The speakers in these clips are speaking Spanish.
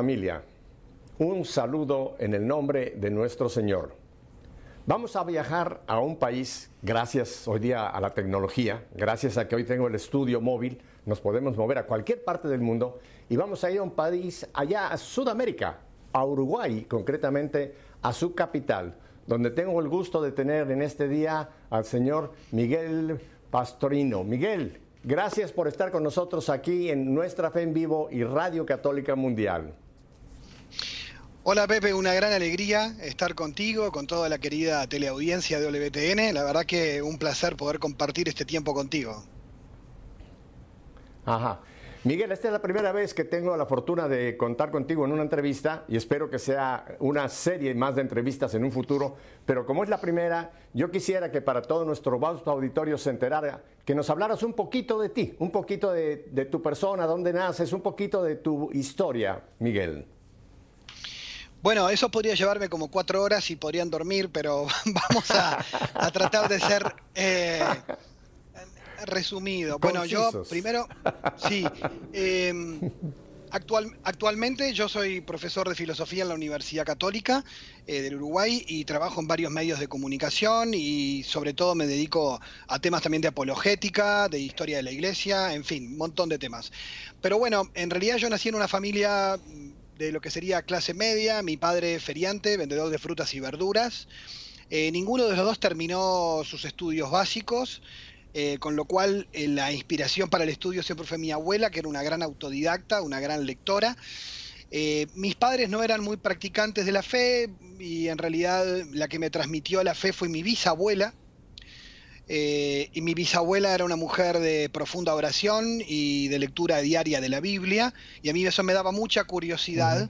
Familia, un saludo en el nombre de nuestro Señor. Vamos a viajar a un país, gracias hoy día a la tecnología, gracias a que hoy tengo el estudio móvil, nos podemos mover a cualquier parte del mundo y vamos a ir a un país allá a Sudamérica, a Uruguay, concretamente a su capital, donde tengo el gusto de tener en este día al señor Miguel Pastorino. Miguel, gracias por estar con nosotros aquí en Nuestra Fe en Vivo y Radio Católica Mundial. Hola Pepe, una gran alegría estar contigo, con toda la querida teleaudiencia de WTN. La verdad que un placer poder compartir este tiempo contigo. Ajá. Miguel, esta es la primera vez que tengo la fortuna de contar contigo en una entrevista y espero que sea una serie más de entrevistas en un futuro, pero como es la primera, yo quisiera que para todo nuestro vasto auditorio se enterara, que nos hablaras un poquito de ti, un poquito de, de tu persona, dónde naces, un poquito de tu historia, Miguel. Bueno, eso podría llevarme como cuatro horas y podrían dormir, pero vamos a, tratar de ser eh, resumido. Bueno, yo primero, sí. Em, actual, actualmente yo soy profesor de filosofía en la Universidad Católica eh, del Uruguay y trabajo en varios medios de comunicación y sobre todo me dedico a temas también de apologética, de historia de la iglesia, en fin, un montón de temas. Pero bueno, en realidad yo nací en una familia de lo que sería clase media, mi padre feriante, vendedor de frutas y verduras. Eh, ninguno de los dos terminó sus estudios básicos. Eh, con lo cual eh, la inspiración para el estudio siempre fue mi abuela, que era una gran autodidacta, una gran lectora. Mis padres no eran muy practicantes de la fe y en realidad la que me transmitió la fe fue mi bisabuela. Y mi bisabuela era una mujer de profunda oración y de lectura diaria de la Biblia, y a mí eso me daba mucha curiosidad.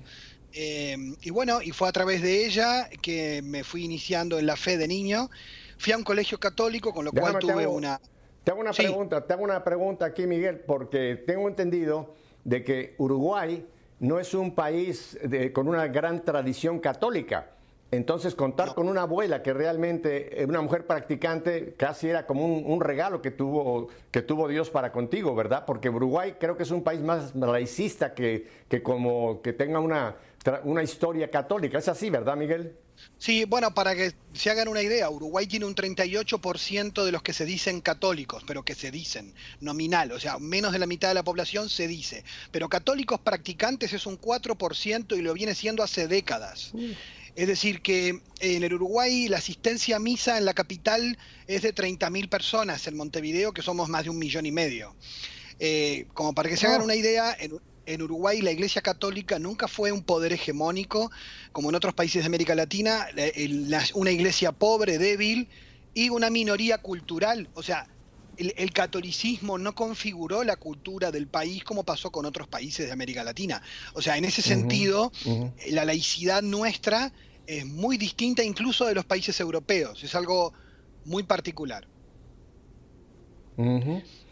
y bueno, y fue a través de ella que me fui iniciando en la fe de niño. Fui a un colegio católico, con lo cual tuve una... Te hago una pregunta, te hago una pregunta aquí, Miguel, porque tengo entendido de que Uruguay no es un país con una gran tradición católica. Entonces, contar con una abuela que realmente, una mujer practicante, casi era como un, regalo que tuvo, que tuvo Dios para contigo, ¿verdad? Porque Uruguay creo que es un país más laicista que, que como que tenga una, una historia católica. Es así, ¿verdad, Miguel? Sí, bueno, para que se hagan una idea, Uruguay tiene un 38% de los que se dicen católicos, pero que se dicen, nominal, o sea, menos de la mitad de la población se dice. Pero católicos practicantes es un 4% y lo viene siendo hace décadas. Es decir, que en el Uruguay la asistencia a misa en la capital es de 30.000 personas, en Montevideo que somos más de un millón y medio. Eh, como para que se hagan una idea, en, en Uruguay la Iglesia Católica nunca fue un poder hegemónico, como en otros países de América Latina, una iglesia pobre, débil y una minoría cultural. O sea, el, catolicismo no configuró la cultura del país como pasó con otros países de América Latina. O sea, en ese sentido, la laicidad nuestra es muy distinta incluso de los países europeos. Es algo muy particular.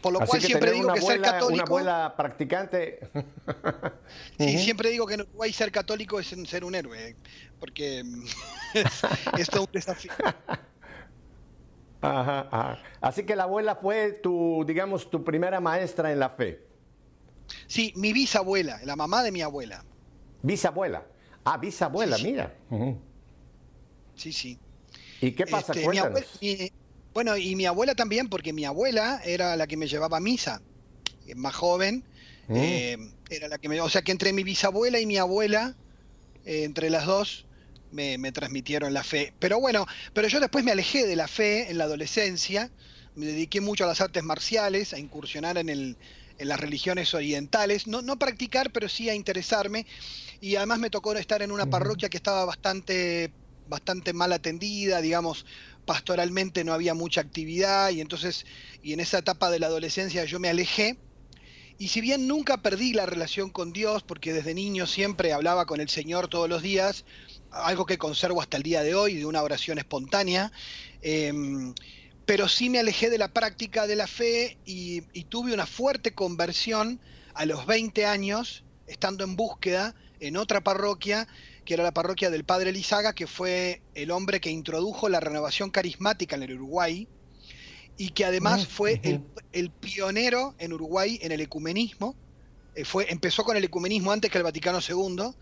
Por lo cual siempre digo que ser católico. Una abuela practicante. sí, siempre digo que en Uruguay ser católico es ser un héroe, porque es, todo un desafío. Ajá, Así que la abuela fue tu, digamos, tu primera maestra en la fe. Sí, mi bisabuela, la mamá de mi abuela. Bisabuela. Ah, bisabuela, mira. Sí, sí. ¿Y qué pasa? Este. Bueno, y mi abuela también, porque mi abuela era la que me llevaba a misa, más joven. Mm. Eh, era la que me, o sea que entre mi bisabuela y mi abuela, eh, entre las dos, me, transmitieron la fe. Pero bueno, pero yo después me alejé de la fe en la adolescencia, me dediqué mucho a las artes marciales, a incursionar en, el, en las religiones orientales, no, no practicar, pero sí a interesarme. Y además me tocó estar en una parroquia que estaba bastante, bastante mal atendida, digamos, pastoralmente no había mucha actividad y entonces, y en esa etapa de la adolescencia yo me alejé. Y si bien nunca perdí la relación con Dios, porque desde niño siempre hablaba con el Señor todos los días, algo que conservo hasta el día de hoy, de una oración espontánea, em, pero sí me alejé de la práctica de la fe y, y tuve una fuerte conversión a los 20 años, estando en búsqueda en otra parroquia que era la parroquia del Padre Lizaga, que fue el hombre que introdujo la renovación carismática en el Uruguay y que además ah, fue el, pionero en Uruguay en el ecumenismo, eh, fue, empezó con el ecumenismo antes que el Vaticano II,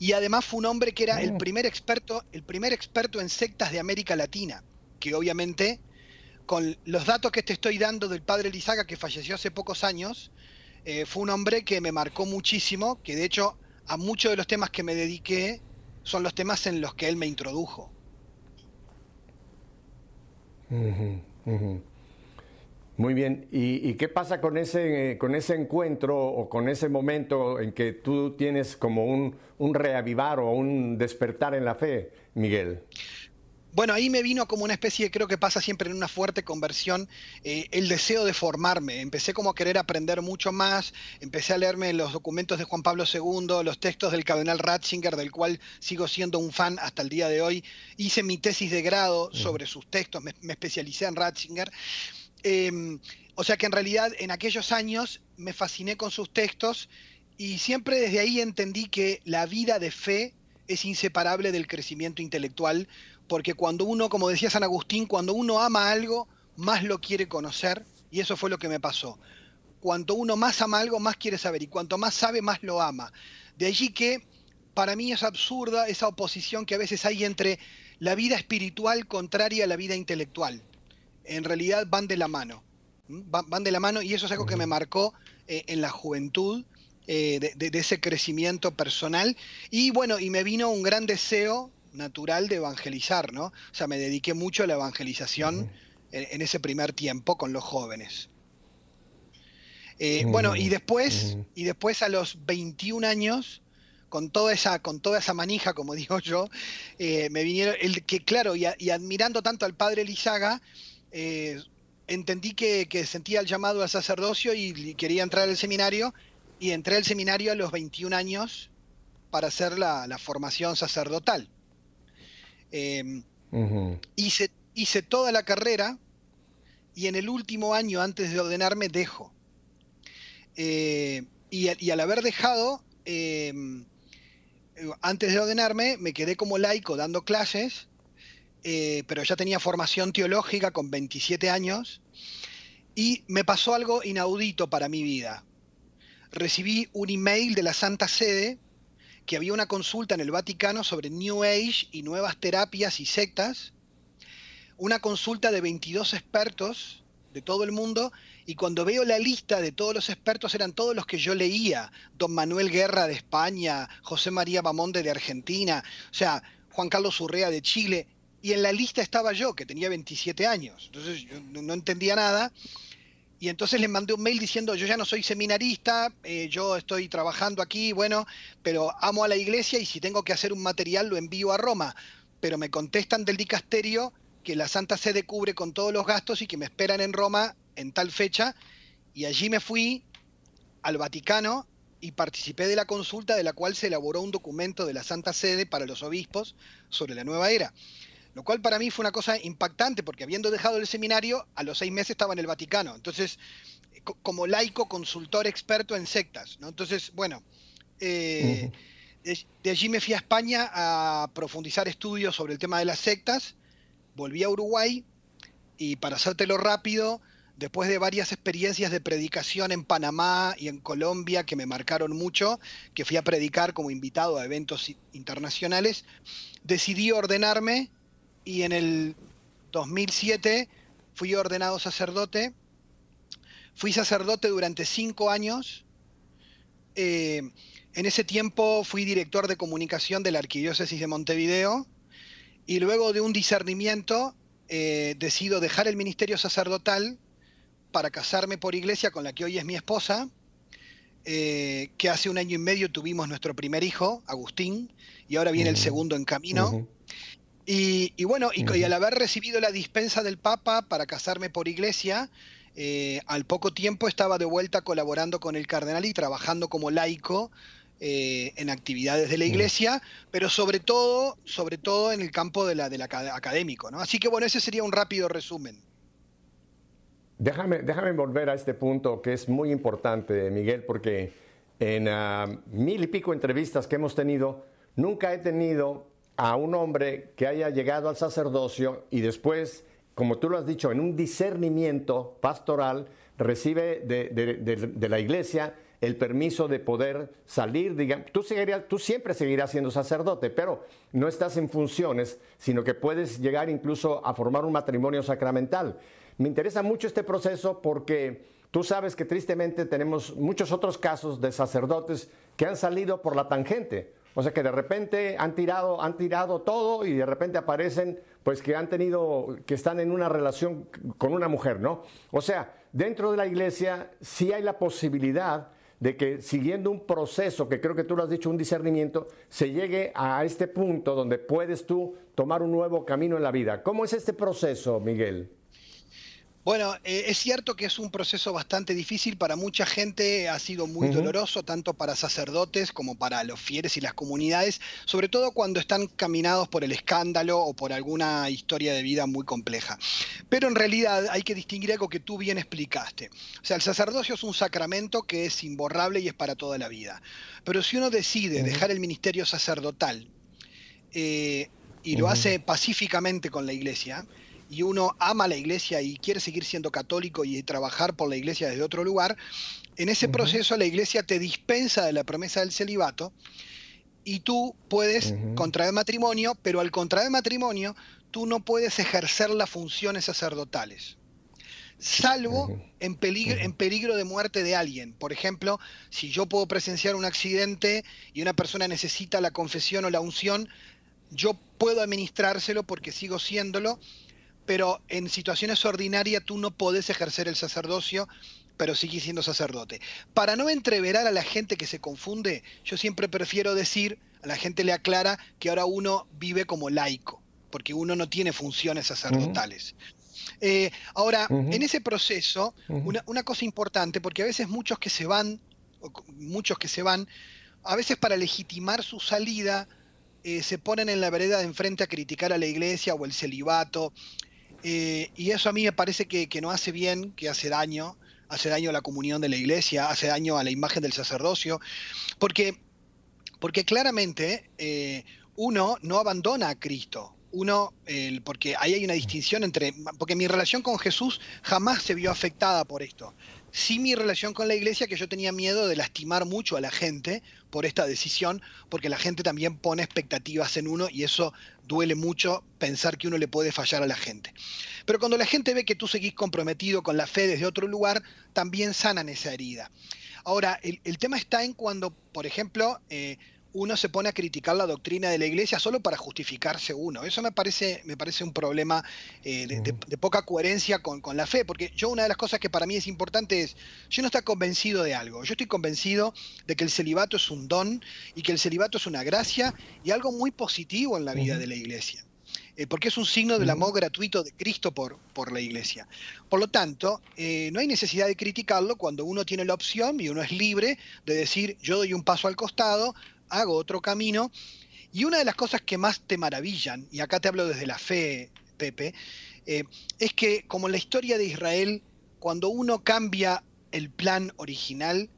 y además fue un hombre que era el mm. primer experto, el primer experto en sectas de América Latina, que obviamente, con los datos que te estoy dando del padre Lizaga, que falleció hace pocos años, eh, fue un hombre que me marcó muchísimo, que de hecho a muchos de los temas que me dediqué son los temas en los que él me introdujo. Muy bien, ¿Y, qué pasa con ese, con ese encuentro o con ese momento en que tú tienes como un, un reavivar o un despertar en la fe, Miguel? Bueno, ahí me vino como una especie, creo que pasa siempre en una fuerte conversión, eh, el deseo de formarme. Empecé como a querer aprender mucho más, empecé a leerme los documentos de Juan Pablo II, los textos del cardenal Ratzinger, del cual sigo siendo un fan hasta el día de hoy. Hice mi tesis de grado sobre sus textos, me, especialicé en Ratzinger. Em, o sea que en realidad en aquellos años me fasciné con sus textos y siempre desde ahí entendí que la vida de fe es inseparable del crecimiento intelectual porque cuando uno, como decía San Agustín, cuando uno ama algo, más lo quiere conocer, y eso fue lo que me pasó. Cuanto uno más ama algo, más quiere saber, y cuanto más sabe, más lo ama. De allí que para mí es absurda esa oposición que a veces hay entre la vida espiritual contraria a la vida intelectual. En realidad van de la mano. Van de la mano y eso es algo que me marcó eh, en la juventud, eh, de, de, ese crecimiento personal. Y bueno, y me vino un gran deseo natural de evangelizar, ¿no? O sea, me dediqué mucho a la evangelización en, ese primer tiempo con los jóvenes. Eh, bueno, y después, y después a los 21 años, con toda esa, con toda esa manija, como digo yo, eh, me vinieron, el, que claro, y, admirando tanto al padre Lizaga, eh, entendí que, sentía el llamado al sacerdocio y, quería entrar al seminario, y entré al seminario a los 21 años para hacer la formación sacerdotal. Em, hice, hice toda la carrera y en el último año antes de ordenarme dejo. Eh, y, al haber dejado, em, antes de ordenarme, me quedé como laico dando clases, eh, pero ya tenía formación teológica con 27 años, y me pasó algo inaudito para mi vida. Recibí un email de la Santa Sede que había una consulta en el Vaticano sobre New Age y nuevas terapias y sectas, una consulta de 22 expertos de todo el mundo, y cuando veo la lista de todos los expertos eran todos los que yo leía, don Manuel Guerra de España, José María Bamonde de Argentina, o sea, Juan Carlos Urrea de Chile, y en la lista estaba yo, que tenía 27 años, entonces yo no entendía nada, y entonces le mandé un mail diciendo, yo ya no soy seminarista, eh, yo estoy trabajando aquí, bueno, pero amo a la iglesia y si tengo que hacer un material lo envío a Roma. Pero me contestan del dicasterio que la Santa Sede cubre con todos los gastos y que me esperan en Roma en tal fecha. Y allí me fui al Vaticano y participé de la consulta de la cual se elaboró un documento de la Santa Sede para los obispos sobre la nueva era lo cual para mí fue una cosa impactante, porque habiendo dejado el seminario, a los seis meses estaba en el Vaticano. Entonces, como laico, consultor experto en sectas. ¿no? Entonces, bueno, eh, de, allí me fui a España a profundizar estudios sobre el tema de las sectas, volví a Uruguay y para hacértelo rápido, después de varias experiencias de predicación en Panamá y en Colombia que me marcaron mucho, que fui a predicar como invitado a eventos internacionales, decidí ordenarme y en el 2007 fui ordenado sacerdote. Fui sacerdote durante cinco años. Eh, en ese tiempo fui director de comunicación de la Arquidiócesis de Montevideo y luego de un discernimiento eh, decido dejar el ministerio sacerdotal para casarme por iglesia con la que hoy es mi esposa, eh, que hace un año y medio tuvimos nuestro primer hijo, Agustín, y ahora viene el segundo en camino. Y, bueno, y, al haber recibido la dispensa del Papa para casarme por iglesia, eh, al poco tiempo estaba de vuelta colaborando con el cardenal y trabajando como laico eh, en actividades de la iglesia, pero sobre todo, sobre todo en el campo de la, del académico. ¿no? Así que bueno, ese sería un rápido resumen. Déjame, déjame volver a este punto que es muy importante, Miguel, porque en ah, mil y pico entrevistas que hemos tenido, nunca he tenido a un hombre que haya llegado al sacerdocio y después, como tú lo has dicho, en un discernimiento pastoral, recibe de, la iglesia el permiso de poder salir, tú, tú siempre seguirás siendo sacerdote, pero no estás en funciones, sino que puedes llegar incluso a formar un matrimonio sacramental. Me interesa mucho este proceso porque tú sabes que tristemente tenemos muchos otros casos de sacerdotes que han salido por la tangente. O sea que de repente han tirado, han tirado todo y de repente aparecen, pues que han tenido, que están en una relación con una mujer, ¿no? O sea, dentro de la iglesia sí hay la posibilidad de que siguiendo un proceso, que creo que tú lo has dicho, un discernimiento, se llegue a este punto donde puedes tú tomar un nuevo camino en la vida. ¿Cómo es este proceso, Miguel? Bueno, eh, es cierto que es un proceso bastante difícil para mucha gente, ha sido muy doloroso, tanto para sacerdotes como para los fieles y las comunidades, sobre todo cuando están caminados por el escándalo o por alguna historia de vida muy compleja. Pero en realidad hay que distinguir algo que tú bien explicaste. O sea, el sacerdocio es un sacramento que es imborrable y es para toda la vida. Pero si uno decide dejar el ministerio sacerdotal eh, y lo hace pacíficamente con la iglesia, y uno ama la iglesia y quiere seguir siendo católico y trabajar por la iglesia desde otro lugar, en ese proceso la iglesia te dispensa de la promesa del celibato y tú puedes contraer matrimonio, pero al contraer matrimonio tú no puedes ejercer las funciones sacerdotales salvo en, peligro, en peligro de muerte de alguien. Por ejemplo, si yo puedo presenciar un accidente y una persona necesita la confesión o la unción, yo puedo administrárselo porque sigo siéndolo, pero en situaciones ordinarias tú no podés ejercer el sacerdocio, pero sigues siendo sacerdote. Para no entreverar a la gente que se confunde, yo siempre prefiero decir, a la gente le aclara que ahora uno vive como laico, porque uno no tiene funciones sacerdotales. Eh, ahora, en ese proceso, una, cosa importante, porque a veces muchos que se van, muchos que se van, a veces para legitimar su salida, eh, se ponen en la vereda de enfrente a criticar a la iglesia o el celibato. Eh, y eso a mí me parece que, no hace bien, que hace daño, hace daño a la comunión de la iglesia, hace daño a la imagen del sacerdocio, porque, porque claramente eh, uno no abandona a Cristo. Uno, porque ahí hay una distinción entre, porque mi relación con Jesús jamás se vio afectada por esto sí mi relación con la iglesia, que yo tenía miedo de lastimar mucho a la gente por esta decisión, porque la gente también pone expectativas en uno y eso duele mucho pensar que uno le puede fallar a la gente. Pero cuando la gente ve que tú seguís comprometido con la fe desde otro lugar, también sanan esa herida. Ahora, el, tema está en cuando, por ejemplo, eh, uno se pone a criticar la doctrina de la iglesia solo para justificarse uno. Eso me parece, me parece un problema eh, de, poca coherencia con, la fe, porque yo una de las cosas que para mí es importante es, yo no estoy convencido de algo, yo estoy convencido de que el celibato es un don y que el celibato es una gracia y algo muy positivo en la vida de la iglesia. Eh, porque es un signo del amor gratuito de Cristo por, por la iglesia. Por lo tanto, eh, no hay necesidad de criticarlo cuando uno tiene la opción y uno es libre de decir, yo doy un paso al costado, hago otro camino. Y una de las cosas que más te maravillan, y acá te hablo desde la fe, Pepe, eh, es que como en la historia de Israel, cuando uno cambia el plan original,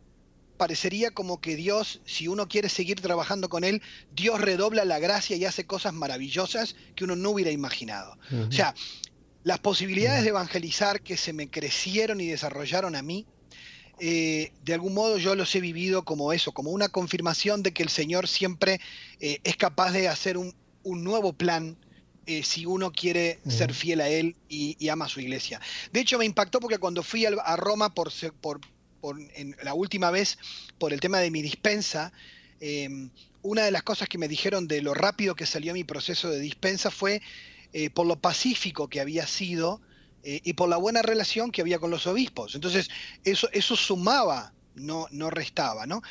parecería como que Dios, si uno quiere seguir trabajando con Él, Dios redobla la gracia y hace cosas maravillosas que uno no hubiera imaginado. O sea, las posibilidades de evangelizar que se me crecieron y desarrollaron a mí, eh, de algún modo yo los he vivido como eso, como una confirmación de que el Señor siempre eh, es capaz de hacer un, nuevo plan eh, si uno quiere ser fiel a Él y, ama a su iglesia. De hecho, me impactó porque cuando fui a, Roma por, por, en la última vez por el tema de mi dispensa, em, una de las cosas que me dijeron de lo rápido que salió mi proceso de dispensa fue por lo pacífico que había sido eh, y por la buena relación que había con los obispos. Entonces, eso, eso sumaba, no, no restaba, ¿no?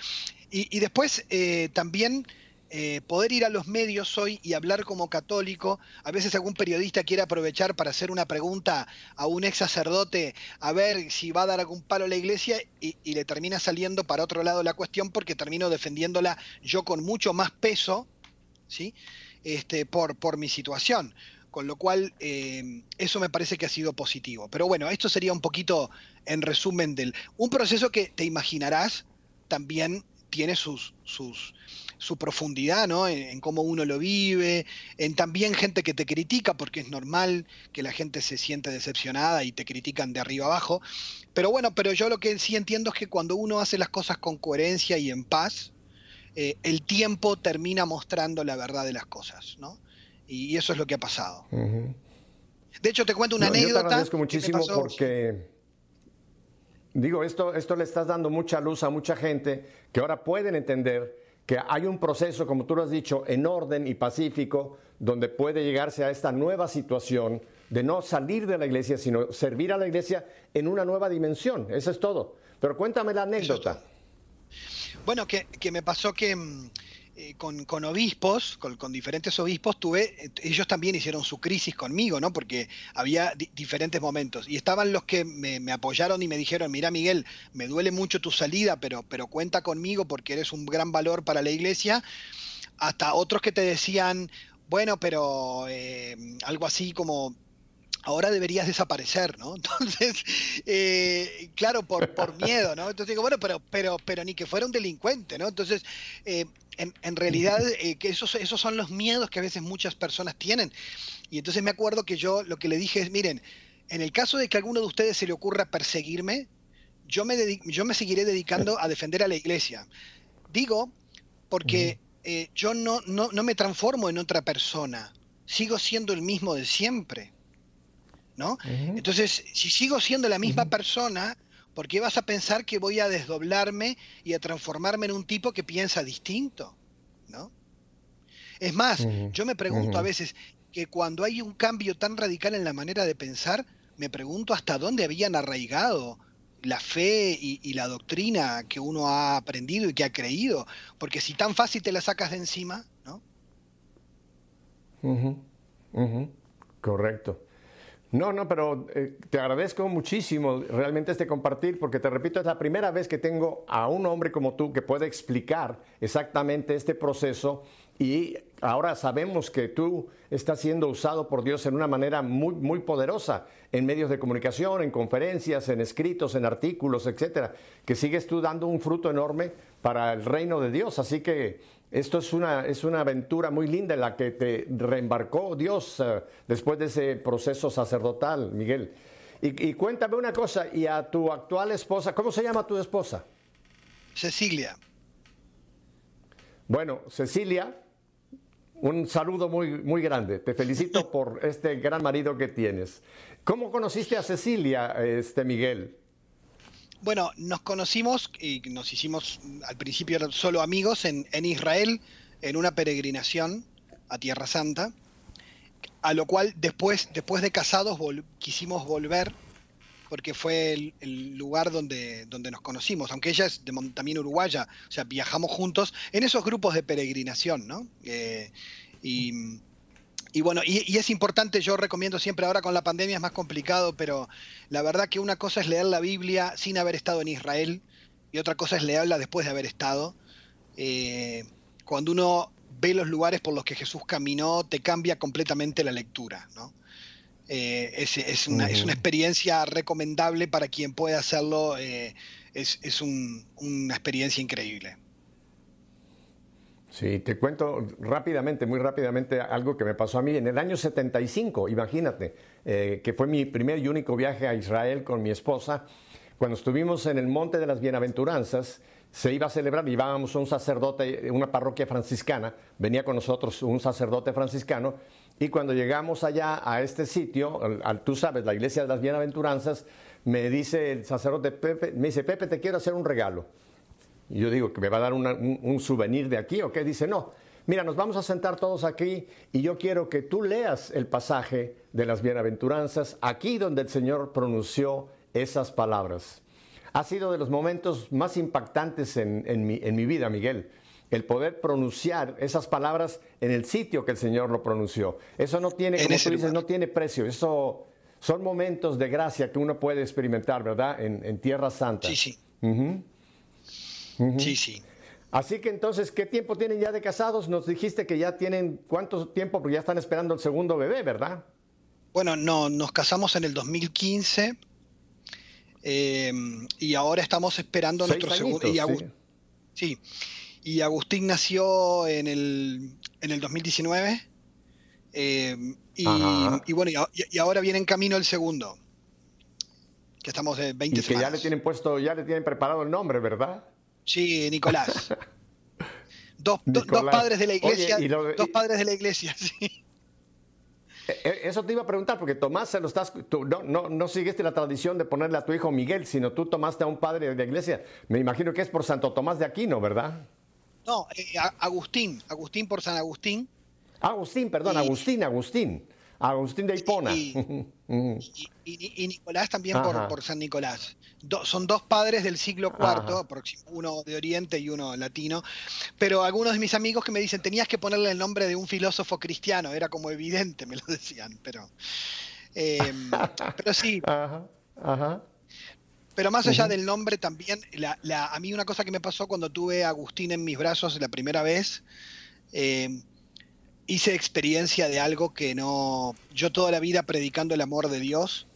Y, después eh, también eh, poder ir a los medios hoy y hablar como católico, a veces algún periodista quiere aprovechar para hacer una pregunta a un ex sacerdote a ver si va a dar algún palo a la iglesia y, y le termina saliendo para otro lado la cuestión porque termino defendiéndola yo con mucho más peso, ¿sí? Este, por, por mi situación con lo cual eh, eso me parece que ha sido positivo. Pero bueno, esto sería un poquito en resumen del... Un proceso que te imaginarás también tiene sus, sus, su profundidad, ¿no? En, cómo uno lo vive, en también gente que te critica, porque es normal que la gente se siente decepcionada y te critican de arriba abajo. Pero bueno, pero yo lo que sí entiendo es que cuando uno hace las cosas con coherencia y en paz, eh, el tiempo termina mostrando la verdad de las cosas, ¿no? Y, eso es lo que ha pasado. De hecho, te cuento una anécdota. Yo te agradezco muchísimo porque digo, esto, esto le estás dando mucha luz a mucha gente que ahora pueden entender que hay un proceso, como tú lo has dicho, en orden y pacífico, donde puede llegarse a esta nueva situación de no salir de la iglesia, sino servir a la iglesia en una nueva dimensión. Eso es todo. Pero cuéntame la anécdota. Bueno, que, que me pasó que mm, eh, con, obispos, con, diferentes obispos, tuve, eh, ellos también hicieron su crisis conmigo, ¿no? Porque había diferentes momentos. Y estaban los que me, apoyaron y me dijeron, mira Miguel, me duele mucho tu salida, pero, pero cuenta conmigo porque eres un gran valor para la iglesia. Hasta otros que te decían, bueno, pero eh, algo así como ahora deberías desaparecer, ¿no? Entonces, claro, por, por miedo, ¿no? Entonces digo, bueno, pero, pero, pero ni que fuera un delincuente, ¿no? Entonces, en, realidad eh, que esos, esos son los miedos que a veces muchas personas tienen. Y entonces me acuerdo que yo lo que le dije es, miren, en el caso de que a alguno de ustedes se le ocurra perseguirme, yo me, yo me seguiré dedicando a defender a la iglesia. Digo, porque eh, yo no, no, no, me transformo en otra persona, sigo siendo el mismo de siempre. ¿no? Entonces, si sigo siendo la misma persona, ¿Por qué vas a pensar que voy a desdoblarme y a transformarme en un tipo que piensa distinto? ¿No? Es más, yo me pregunto a veces que cuando hay un cambio tan radical en la manera de pensar, me pregunto hasta dónde habían arraigado la fe y, la doctrina que uno ha aprendido y que ha creído. Porque si tan fácil te la sacas de encima, ¿no? Correcto. No, no, pero eh, te agradezco muchísimo realmente este compartir, porque te repito, es la primera vez que tengo a un hombre como tú que puede explicar exactamente este proceso y ahora sabemos que tú estás siendo usado por Dios en una manera muy, muy poderosa en medios de comunicación, en conferencias, en escritos, en artículos, etcétera, que sigues tú dando un fruto enorme para el reino de Dios. Así que esto es una, es una aventura muy linda en la que te reembarcó Dios eh, después de ese proceso sacerdotal, Miguel. Y, cuéntame una cosa, y a tu actual esposa, ¿cómo se llama tu esposa? Cecilia. Bueno, Cecilia, un saludo muy, muy grande. Te felicito por este gran marido que tienes. ¿Cómo conociste a Cecilia, este Miguel? Bueno, nos conocimos y nos hicimos al principio solo amigos en, Israel, en una peregrinación a Tierra Santa, a lo cual después, después de casados quisimos volver porque fue el, lugar donde, donde nos conocimos, aunque ella es de, también uruguaya, o sea, viajamos juntos en esos grupos de peregrinación, ¿no? Eh, y y bueno, y, es importante, yo recomiendo siempre, ahora con la pandemia es más complicado, pero la verdad que una cosa es leer la Biblia sin haber estado en Israel y otra cosa es leerla después de haber estado. Eh, cuando uno ve los lugares por los que Jesús caminó, te cambia completamente la lectura. ¿no? Eh, es, una, experiencia recomendable para quien pueda hacerlo, eh, es, una experiencia increíble. Sí, te cuento rápidamente, muy rápidamente, algo que me pasó a mí en el año 75, imagínate, eh, que fue mi primer y único viaje a Israel con mi esposa. Cuando estuvimos en el Monte de las Bienaventuranzas, se iba a celebrar, llevábamos un sacerdote, una parroquia franciscana, venía con nosotros un sacerdote franciscano, y cuando llegamos allá a este sitio, al, tú sabes, la iglesia de las Bienaventuranzas, me dice el sacerdote Pepe, me dice, Pepe, te quiero hacer un regalo. Y yo digo, ¿que me va a dar un, souvenir de aquí o qué? Dice, no, mira, nos vamos a sentar todos aquí y yo quiero que tú leas el pasaje de las bienaventuranzas, aquí donde el Señor pronunció esas palabras. Ha sido de los momentos más impactantes en, mi, vida, Miguel, el poder pronunciar esas palabras en el sitio que el Señor lo pronunció. Eso no tiene, como tú dices, no tiene precio. Eso son momentos de gracia que uno puede experimentar, ¿verdad? En, Tierra Santa. Sí, sí. Sí, sí. Así que entonces, ¿qué tiempo tienen ya de casados? Nos dijiste que ya tienen cuánto tiempo, porque ya están esperando el segundo bebé, ¿verdad? Bueno, no, nos casamos en el 2015 eh, y ahora estamos esperando nuestro segundo. Sí. Sí. Y Agustín nació en el, en el 2019. Eh, y, bueno, y, ahora viene en camino el segundo. Que estamos de 20 y que ya le tienen puesto, ya le tienen preparado el nombre, ¿verdad? Sí, Nicolás. dos, padres de la iglesia. Dos padres de la iglesia, sí. Eh, eh, eso te iba a preguntar, porque Tomás se lo estás, no, no, no siguiste la tradición de ponerle a tu hijo Miguel, sino tú tomaste a un padre de la iglesia. Me imagino que es por Santo Tomás de Aquino, ¿verdad? No, eh, Agustín, Agustín por San Agustín. Agustín, perdón, Agustín, Agustín. Agustín de Hipona. Y, Nicolás también por, San Nicolás. son dos padres del siglo IV, uno de Oriente y uno latino. Pero algunos de mis amigos que me dicen, tenías que ponerle el nombre de un filósofo cristiano, era como evidente, me lo decían, pero... Em, pero sí. Pero más allá del nombre también, a mí una cosa que me pasó cuando tuve a Agustín en mis brazos la primera vez, eh, hice experiencia de algo que no, yo toda la vida predicando el amor de Dios,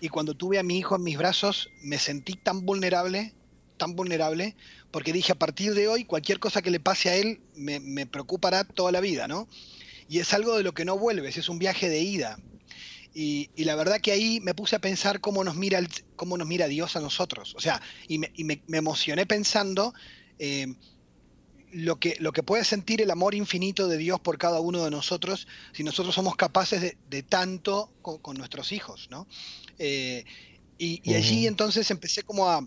y cuando tuve a mi hijo en mis brazos me sentí tan vulnerable, tan vulnerable, porque dije, a partir de hoy cualquier cosa que le pase a él me, preocupará toda la vida, ¿no? Y es algo de lo que no vuelves, es un viaje de ida. Y, la verdad que ahí me puse a pensar cómo nos mira, cómo nos mira Dios a nosotros. O sea, y me, emocioné pensando eh, lo que, lo que puede sentir el amor infinito de Dios por cada uno de nosotros si nosotros somos capaces de, tanto con, nuestros hijos, ¿no? Eh, y, allí entonces empecé como a,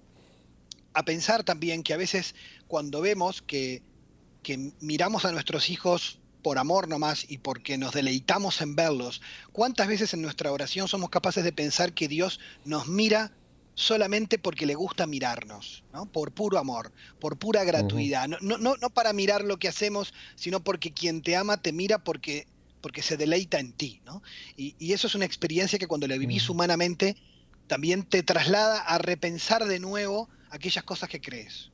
pensar también que a veces cuando vemos que, que miramos a nuestros hijos por amor nomás y porque nos deleitamos en verlos, ¿cuántas veces en nuestra oración somos capaces de pensar que Dios nos mira solamente porque le gusta mirarnos, ¿no? por puro amor, por pura gratuidad, no, no, no, para mirar lo que hacemos, sino porque quien te ama te mira porque, porque se deleita en ti. ¿no? Y, eso es una experiencia que cuando la vivís humanamente también te traslada a repensar de nuevo aquellas cosas que crees.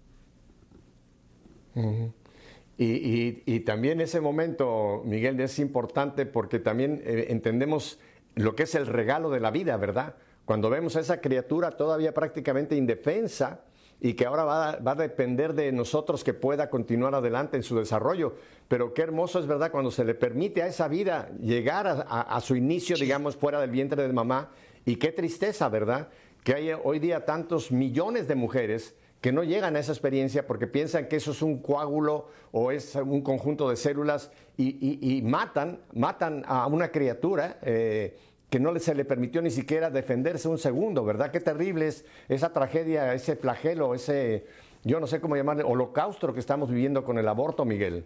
y, también ese momento, Miguel, es importante porque también eh, entendemos lo que es el regalo de la vida, ¿verdad? Cuando vemos a esa criatura todavía prácticamente indefensa y que ahora va a, depender de nosotros que pueda continuar adelante en su desarrollo. Pero qué hermoso es verdad cuando se le permite a esa vida llegar a, su inicio, digamos, fuera del vientre de mamá. Y qué tristeza, ¿verdad? Que hay hoy día tantos millones de mujeres que no llegan a esa experiencia porque piensan que eso es un coágulo o es un conjunto de células y, matan, matan a una criatura. Eh, que no se le permitió ni siquiera defenderse un segundo, ¿verdad? Qué terrible es esa tragedia, ese flagelo, ese, yo no sé cómo llamarle, holocausto que estamos viviendo con el aborto, Miguel.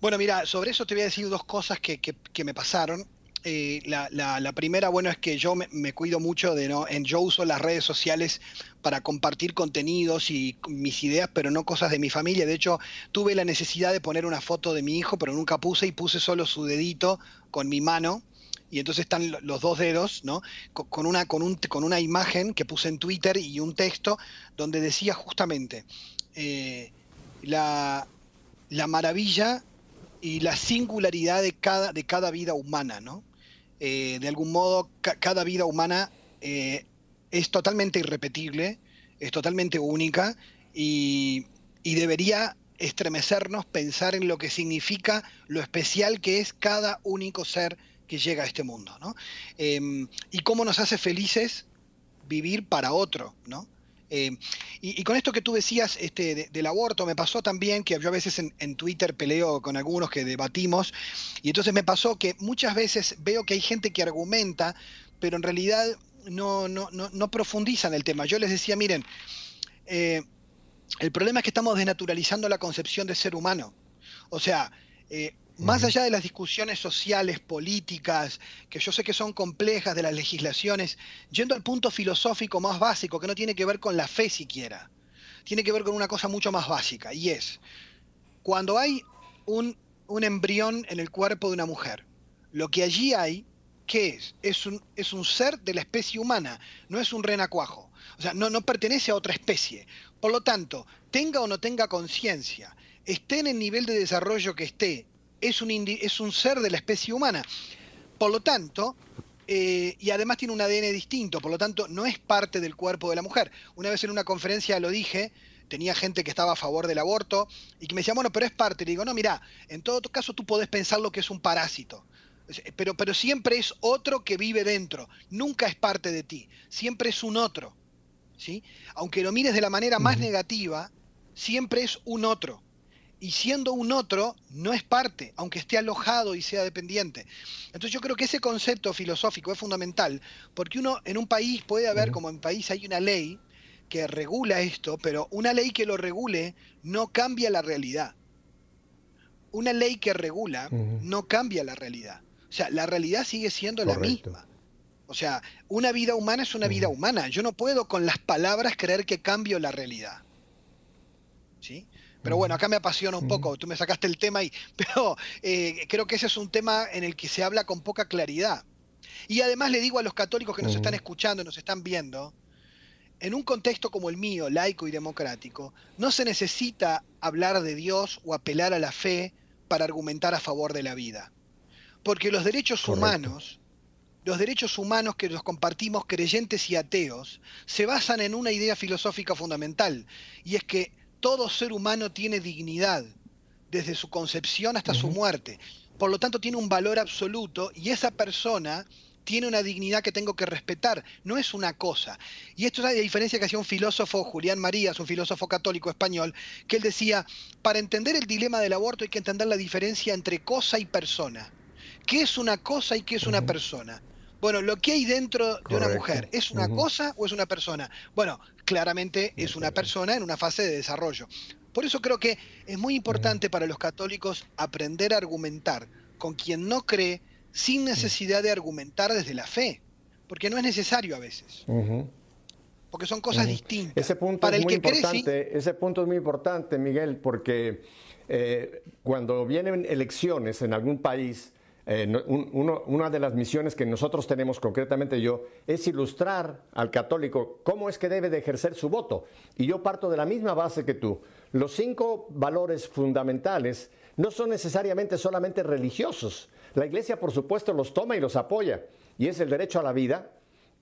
Bueno, mira, sobre eso te voy a decir dos cosas que, me pasaron. Eh, la, primera, bueno, es que yo me, cuido mucho de no, en, yo uso las redes sociales para compartir contenidos y mis ideas, pero no cosas de mi familia. De hecho, tuve la necesidad de poner una foto de mi hijo, pero nunca puse y puse solo su dedito con mi mano y entonces están los dos dedos, ¿no? Con una, con, un, con una imagen que puse en Twitter y un texto donde decía justamente eh, la, maravilla y la singularidad de cada, de cada vida humana, ¿no? Eh, de algún modo, cada vida humana eh, es totalmente irrepetible, es totalmente única y, y debería estremecernos pensar en lo que significa lo especial que es cada único ser que llega a este mundo, ¿no? Em, y cómo nos hace felices vivir para otro, ¿no? Em, y, con esto que tú decías este, del aborto, me pasó también que yo a veces en, Twitter peleo con algunos que debatimos, y entonces me pasó que muchas veces veo que hay gente que argumenta, pero en realidad no, no, no, profundizan el tema. Yo les decía, miren, eh, el problema es que estamos desnaturalizando la concepción de ser humano. O sea, eh, más allá de las discusiones sociales, políticas, que yo sé que son complejas, de las legislaciones, yendo al punto filosófico más básico, que no tiene que ver con la fe siquiera, tiene que ver con una cosa mucho más básica, y es, cuando hay un, embrión en el cuerpo de una mujer, lo que allí hay, ¿qué es? Es un, es un ser de la especie humana, no es un renacuajo. O sea, no, no pertenece a otra especie. Por lo tanto, tenga o no tenga conciencia, esté en el nivel de desarrollo que esté, es un, es un ser de la especie humana. Por lo tanto, eh, y además tiene un ADN distinto, por lo tanto no es parte del cuerpo de la mujer. Una vez en una conferencia lo dije, tenía gente que estaba a favor del aborto y que me decía, bueno, pero es parte. Le digo, no, mira, en todo caso tú podés pensar lo que es un parásito. Pero, pero siempre es otro que vive dentro, nunca es parte de ti, siempre es un otro. ¿sí? Aunque lo mires de la manera más negativa, siempre es un otro. Y siendo un otro, no es parte, aunque esté alojado y sea dependiente. Entonces yo creo que ese concepto filosófico es fundamental, porque uno en un país puede haber, como en país hay una ley que regula esto, pero una ley que lo regule no cambia la realidad. Una ley que regula no cambia la realidad. O sea, la realidad sigue siendo la misma. O sea, una vida humana es una vida humana. Yo no puedo con las palabras creer que cambio la realidad. Pero bueno, acá me apasiona un poco, tú me sacaste el tema ahí, pero eh, creo que ese es un tema en el que se habla con poca claridad. Y además le digo a los católicos que nos están escuchando, nos están viendo, en un contexto como el mío, laico y democrático, no se necesita hablar de Dios o apelar a la fe para argumentar a favor de la vida. Porque los derechos humanos, los derechos humanos que los compartimos creyentes y ateos, se basan en una idea filosófica fundamental, y es que todo ser humano tiene dignidad, desde su concepción hasta su muerte. Por lo tanto, tiene un valor absoluto y esa persona tiene una dignidad que tengo que respetar, no es una cosa. Y esto es la diferencia que hacía un filósofo, Julián Marías, un filósofo católico español, que él decía, para entender el dilema del aborto hay que entender la diferencia entre cosa y persona. ¿Qué es una cosa y qué es una persona? Bueno, lo que hay dentro de una mujer, ¿es una cosa o es una persona? Bueno, claramente es una persona en una fase de desarrollo. Por eso creo que es muy importante para los católicos aprender a argumentar con quien no cree sin necesidad de argumentar desde la fe, porque no es necesario a veces. Porque son cosas distintas. Ese punto es muy importante, ese punto es muy importante, Miguel, porque eh, cuando vienen elecciones en algún país, eh, una de las misiones que nosotros tenemos, concretamente yo, es ilustrar al católico cómo es que debe de ejercer su voto. Y yo parto de la misma base que tú. Los cinco valores fundamentales no son necesariamente solamente religiosos. La Iglesia, por supuesto, los toma y los apoya. Y es el derecho a la vida,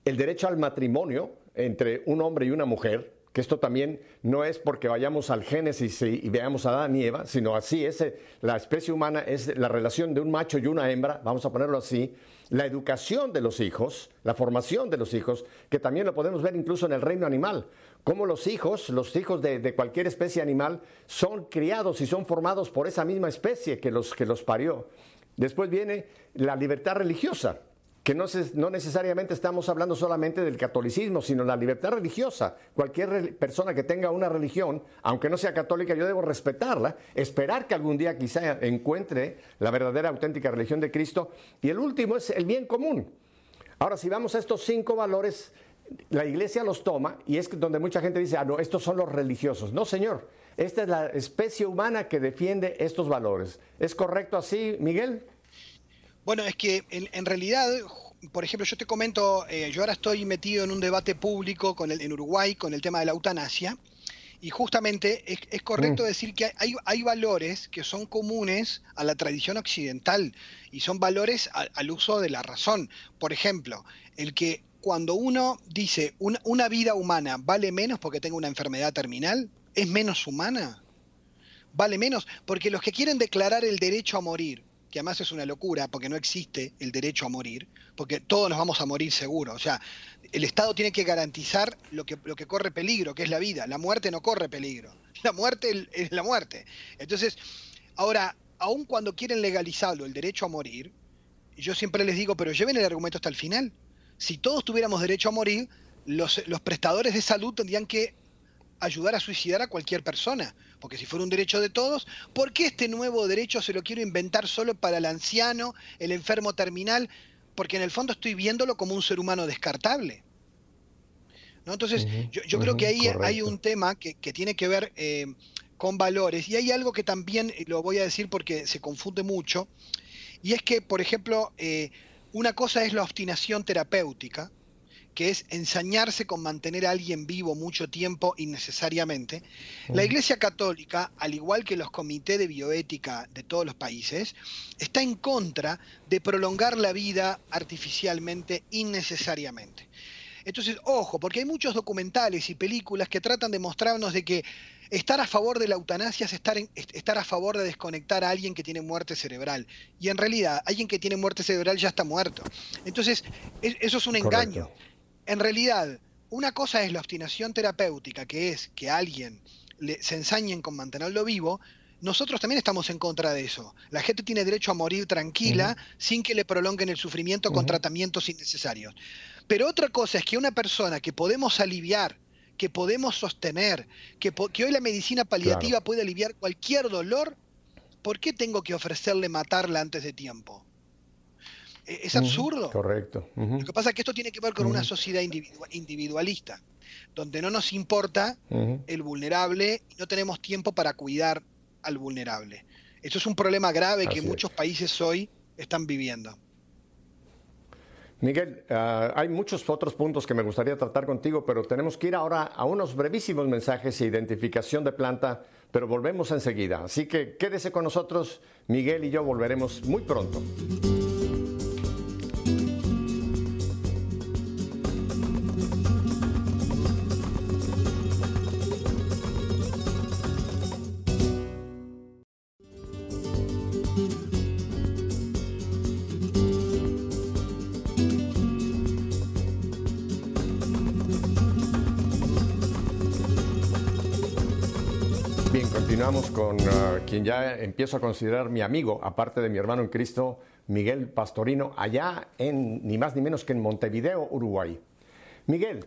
el derecho al matrimonio entre un hombre y una mujer, que esto también no es porque vayamos al Génesis y, veamos a Adán y Eva, sino así es eh, la especie humana, es la relación de un macho y una hembra, vamos a ponerlo así, la educación de los hijos, la formación de los hijos, que también lo podemos ver incluso en el reino animal, cómo los hijos, los hijos de, cualquier especie animal, son criados y son formados por esa misma especie que los, que los parió. Después viene la libertad religiosa, que no, necesariamente estamos hablando solamente del catolicismo, sino la libertad religiosa. Cualquier persona que tenga una religión, aunque no sea católica, yo debo respetarla, esperar que algún día quizá encuentre la verdadera, auténtica religión de Cristo. Y el último es el bien común. Ahora, si vamos a estos cinco valores, la iglesia los toma y es donde mucha gente dice, ah, no, estos son los religiosos. No, señor, esta es la especie humana que defiende estos valores. ¿Es correcto así, Miguel? Bueno, es que en, realidad, por ejemplo, yo te comento, eh, yo ahora estoy metido en un debate público con el, en Uruguay con el tema de la eutanasia. Y justamente es, correcto mm. decir que hay, hay, valores que son comunes a la tradición occidental y son valores al uso de la razón. Por ejemplo, el que cuando uno dice una vida humana vale menos porque tenga una enfermedad terminal, es menos humana. Vale menos porque los que quieren declarar el derecho a morir que además es una locura porque no existe el derecho a morir, porque todos nos vamos a morir seguro. O sea, el Estado tiene que garantizar lo que, lo que corre peligro, que es la vida. La muerte no corre peligro. La muerte es la muerte. Entonces, ahora, aun cuando quieren legalizarlo, el derecho a morir, yo siempre les digo, pero lleven el argumento hasta el final. Si todos tuviéramos derecho a morir, los, los prestadores de salud tendrían que ayudar a suicidar a cualquier persona. Porque si fuera un derecho de todos, ¿por qué este nuevo derecho se lo quiero inventar solo para el anciano, el enfermo terminal? Porque en el fondo estoy viéndolo como un ser humano descartable. ¿No? Entonces, yo, creo que ahí hay un tema que, tiene que ver eh, con valores. Y hay algo que también eh, lo voy a decir porque se confunde mucho. Y es que, por ejemplo, eh, una cosa es la obstinación terapéutica, que es ensañarse con mantener a alguien vivo mucho tiempo innecesariamente, la Iglesia Católica, al igual que los comités de bioética de todos los países, está en contra de prolongar la vida artificialmente innecesariamente. Entonces, ojo, porque hay muchos documentales y películas que tratan de mostrarnos de que estar a favor de la eutanasia es estar, estar a favor de desconectar a alguien que tiene muerte cerebral. Y en realidad, alguien que tiene muerte cerebral ya está muerto. Entonces, eso es un engaño. En realidad, una cosa es la obstinación terapéutica, que es que alguien le, se ensañen con mantenerlo vivo, nosotros también estamos en contra de eso. La gente tiene derecho a morir tranquila sin que le prolonguen el sufrimiento con tratamientos innecesarios. Pero otra cosa es que una persona que podemos aliviar, que podemos sostener, que, hoy la medicina paliativa puede aliviar cualquier dolor, ¿por qué tengo que ofrecerle matarla antes de tiempo? E, es absurdo. Correcto. Lo que pasa es que esto tiene que ver con una sociedad individualista, donde no nos importa el vulnerable y no tenemos tiempo para cuidar al vulnerable. Esto es un problema grave que muchos países hoy están viviendo. Miguel, ah, hay muchos otros puntos que me gustaría tratar contigo, pero tenemos que ir ahora a unos brevísimos mensajes e identificación de planta, pero volvemos enseguida. Así que quédese con nosotros, Miguel y yo volveremos muy pronto. Con uh, quien ya empiezo a considerar mi amigo, aparte de mi hermano en Cristo, Miguel Pastorino, allá en ni más ni menos que en Montevideo, Uruguay. Miguel,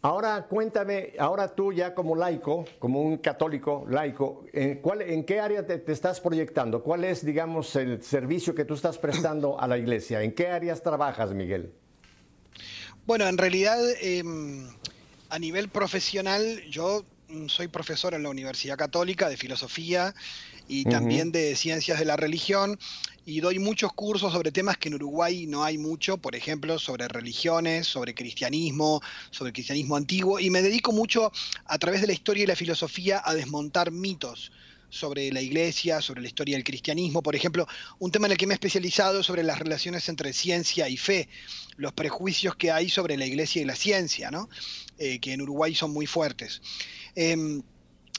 ahora cuéntame, ahora tú ya como laico, como un católico laico, ¿en, cuál, en qué área te, estás proyectando? ¿Cuál es, digamos, el servicio que tú estás prestando a la iglesia? ¿En qué áreas trabajas, Miguel? Bueno, en realidad, em, a nivel profesional, yo soy profesor en la Universidad Católica de Filosofía y también de Ciencias de la Religión y doy muchos cursos sobre temas que en Uruguay no hay mucho, por ejemplo, sobre religiones, sobre cristianismo, sobre cristianismo antiguo y me dedico mucho a través de la historia y la filosofía a desmontar mitos sobre la iglesia, sobre la historia del cristianismo, por ejemplo, un tema en el que me he especializado sobre las relaciones entre ciencia y fe, los prejuicios que hay sobre la iglesia y la ciencia, ¿no? Eh, que en Uruguay son muy fuertes. Em,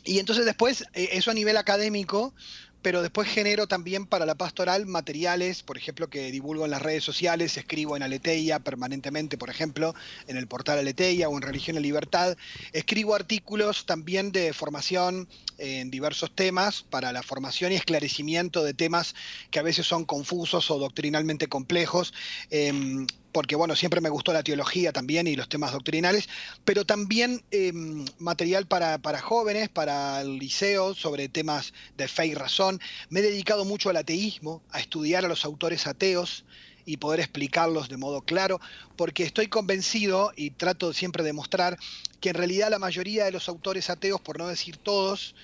y entonces después, eh, eso a nivel académico, pero después genero también para la pastoral materiales, por ejemplo, que divulgo en las redes sociales, escribo en Aleteia permanentemente, por ejemplo, en el portal Aleteia o en Religión y Libertad. Escribo artículos también de formación en diversos temas para la formación y esclarecimiento de temas que a veces son confusos o doctrinalmente complejos. Em, porque bueno, siempre me gustó la teología también y los temas doctrinales, pero también em, material para, jóvenes, para el liceo, sobre temas de fe y razón. Me he dedicado mucho al ateísmo, a estudiar a los autores ateos y poder explicarlos de modo claro, porque estoy convencido y trato siempre de mostrar que en realidad la mayoría de los autores ateos, por no decir todos,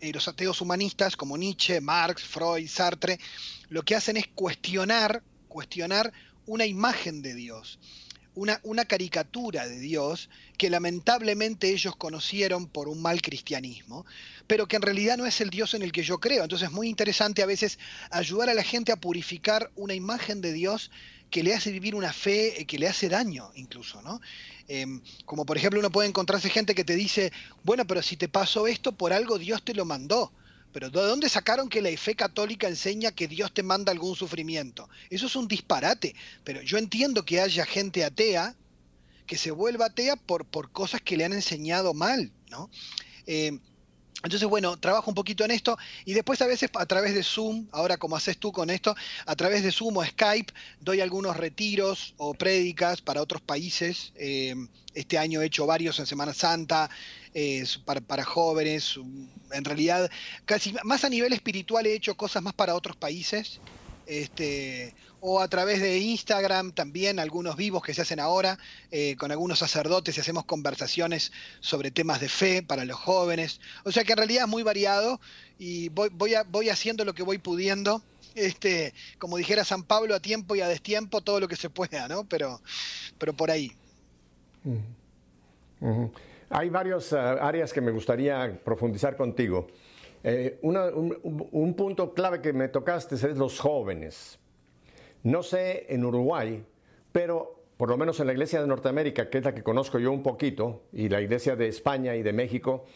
eh, los ateos humanistas como Nietzsche, Marx, Freud, Sartre, lo que hacen es cuestionar, cuestionar una imagen de Dios, una, una, caricatura de Dios que lamentablemente ellos conocieron por un mal cristianismo, pero que en realidad no es el Dios en el que yo creo. Entonces es muy interesante a veces ayudar a la gente a purificar una imagen de Dios que le hace vivir una fe eh, que le hace daño incluso, ¿no? Em, como por ejemplo uno puede encontrarse gente que te dice, bueno, pero si te pasó esto, por algo Dios te lo mandó. Pero ¿de dónde sacaron que la fe católica enseña que Dios te manda algún sufrimiento? Eso es un disparate. Pero yo entiendo que haya gente atea que se vuelva atea por, por cosas que le han enseñado mal, ¿no? Eh, entonces, bueno, trabajo un poquito en esto y después a veces a través de Zoom, ahora como haces tú con esto, a través de Zoom o Skype, doy algunos retiros o prédicas para otros países. Eh, este año he hecho varios en Semana Santa, eh, para, jóvenes. En realidad, casi más a nivel espiritual he hecho cosas más para otros países. Este, o a través de Instagram también, algunos vivos que se hacen ahora, eh, con algunos sacerdotes y hacemos conversaciones sobre temas de fe para los jóvenes. O sea que en realidad es muy variado y voy, voy, voy haciendo lo que voy pudiendo. Este, como dijera San Pablo, a tiempo y a destiempo, todo lo que se pueda, ¿no? Pero, pero por ahí. Hay varias eh, áreas que me gustaría profundizar contigo. Eh, un, punto clave que me tocaste es los jóvenes. No sé en Uruguay, pero por lo menos en la iglesia de Norteamérica, que es la que conozco yo un poquito, y la iglesia de España y de México,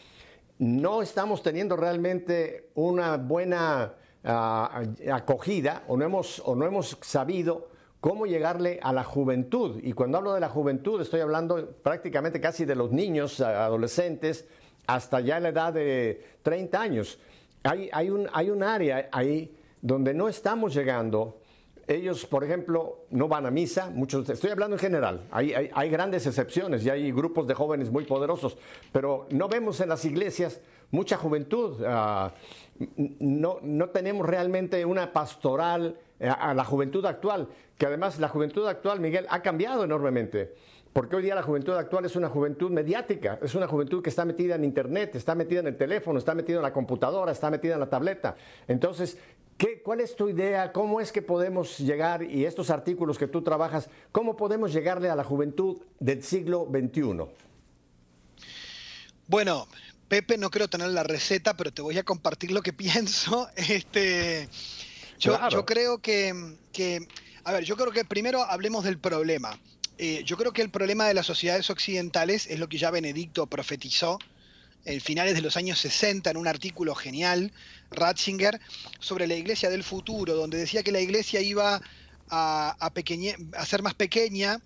no estamos teniendo realmente una buena ah, acogida o no, hemos, o no hemos sabido cómo llegarle a la juventud. Y cuando hablo de la juventud, estoy hablando prácticamente casi de los niños, adolescentes, hasta ya la edad de 30 años. Hay, hay, un, hay un área ahí donde no estamos llegando ellos, por ejemplo, no van a misa, muchos, estoy hablando en general, hay, hay, grandes excepciones y hay grupos de jóvenes muy poderosos, pero no vemos en las iglesias mucha juventud, ah, no, no, tenemos realmente una pastoral a la juventud actual, que además la juventud actual, Miguel, ha cambiado enormemente. Porque hoy día la juventud actual es una juventud mediática, es una juventud que está metida en Internet, está metida en el teléfono, está metida en la computadora, está metida en la tableta. Entonces, ¿Cuál es tu idea? ¿Cómo es que podemos llegar, y estos artículos que tú trabajas, cómo podemos llegarle a la juventud del siglo XXI? Bueno, Pepe, no creo tener la receta, pero te voy a compartir lo que pienso. Este, yo, creo que, a ver, yo creo que primero hablemos del problema. Eh, yo creo que el problema de las sociedades occidentales es lo que ya Benedicto profetizó en finales de los años 60 en un artículo genial, Ratzinger, sobre la iglesia del futuro, donde decía que la iglesia iba a, a, ser más pequeña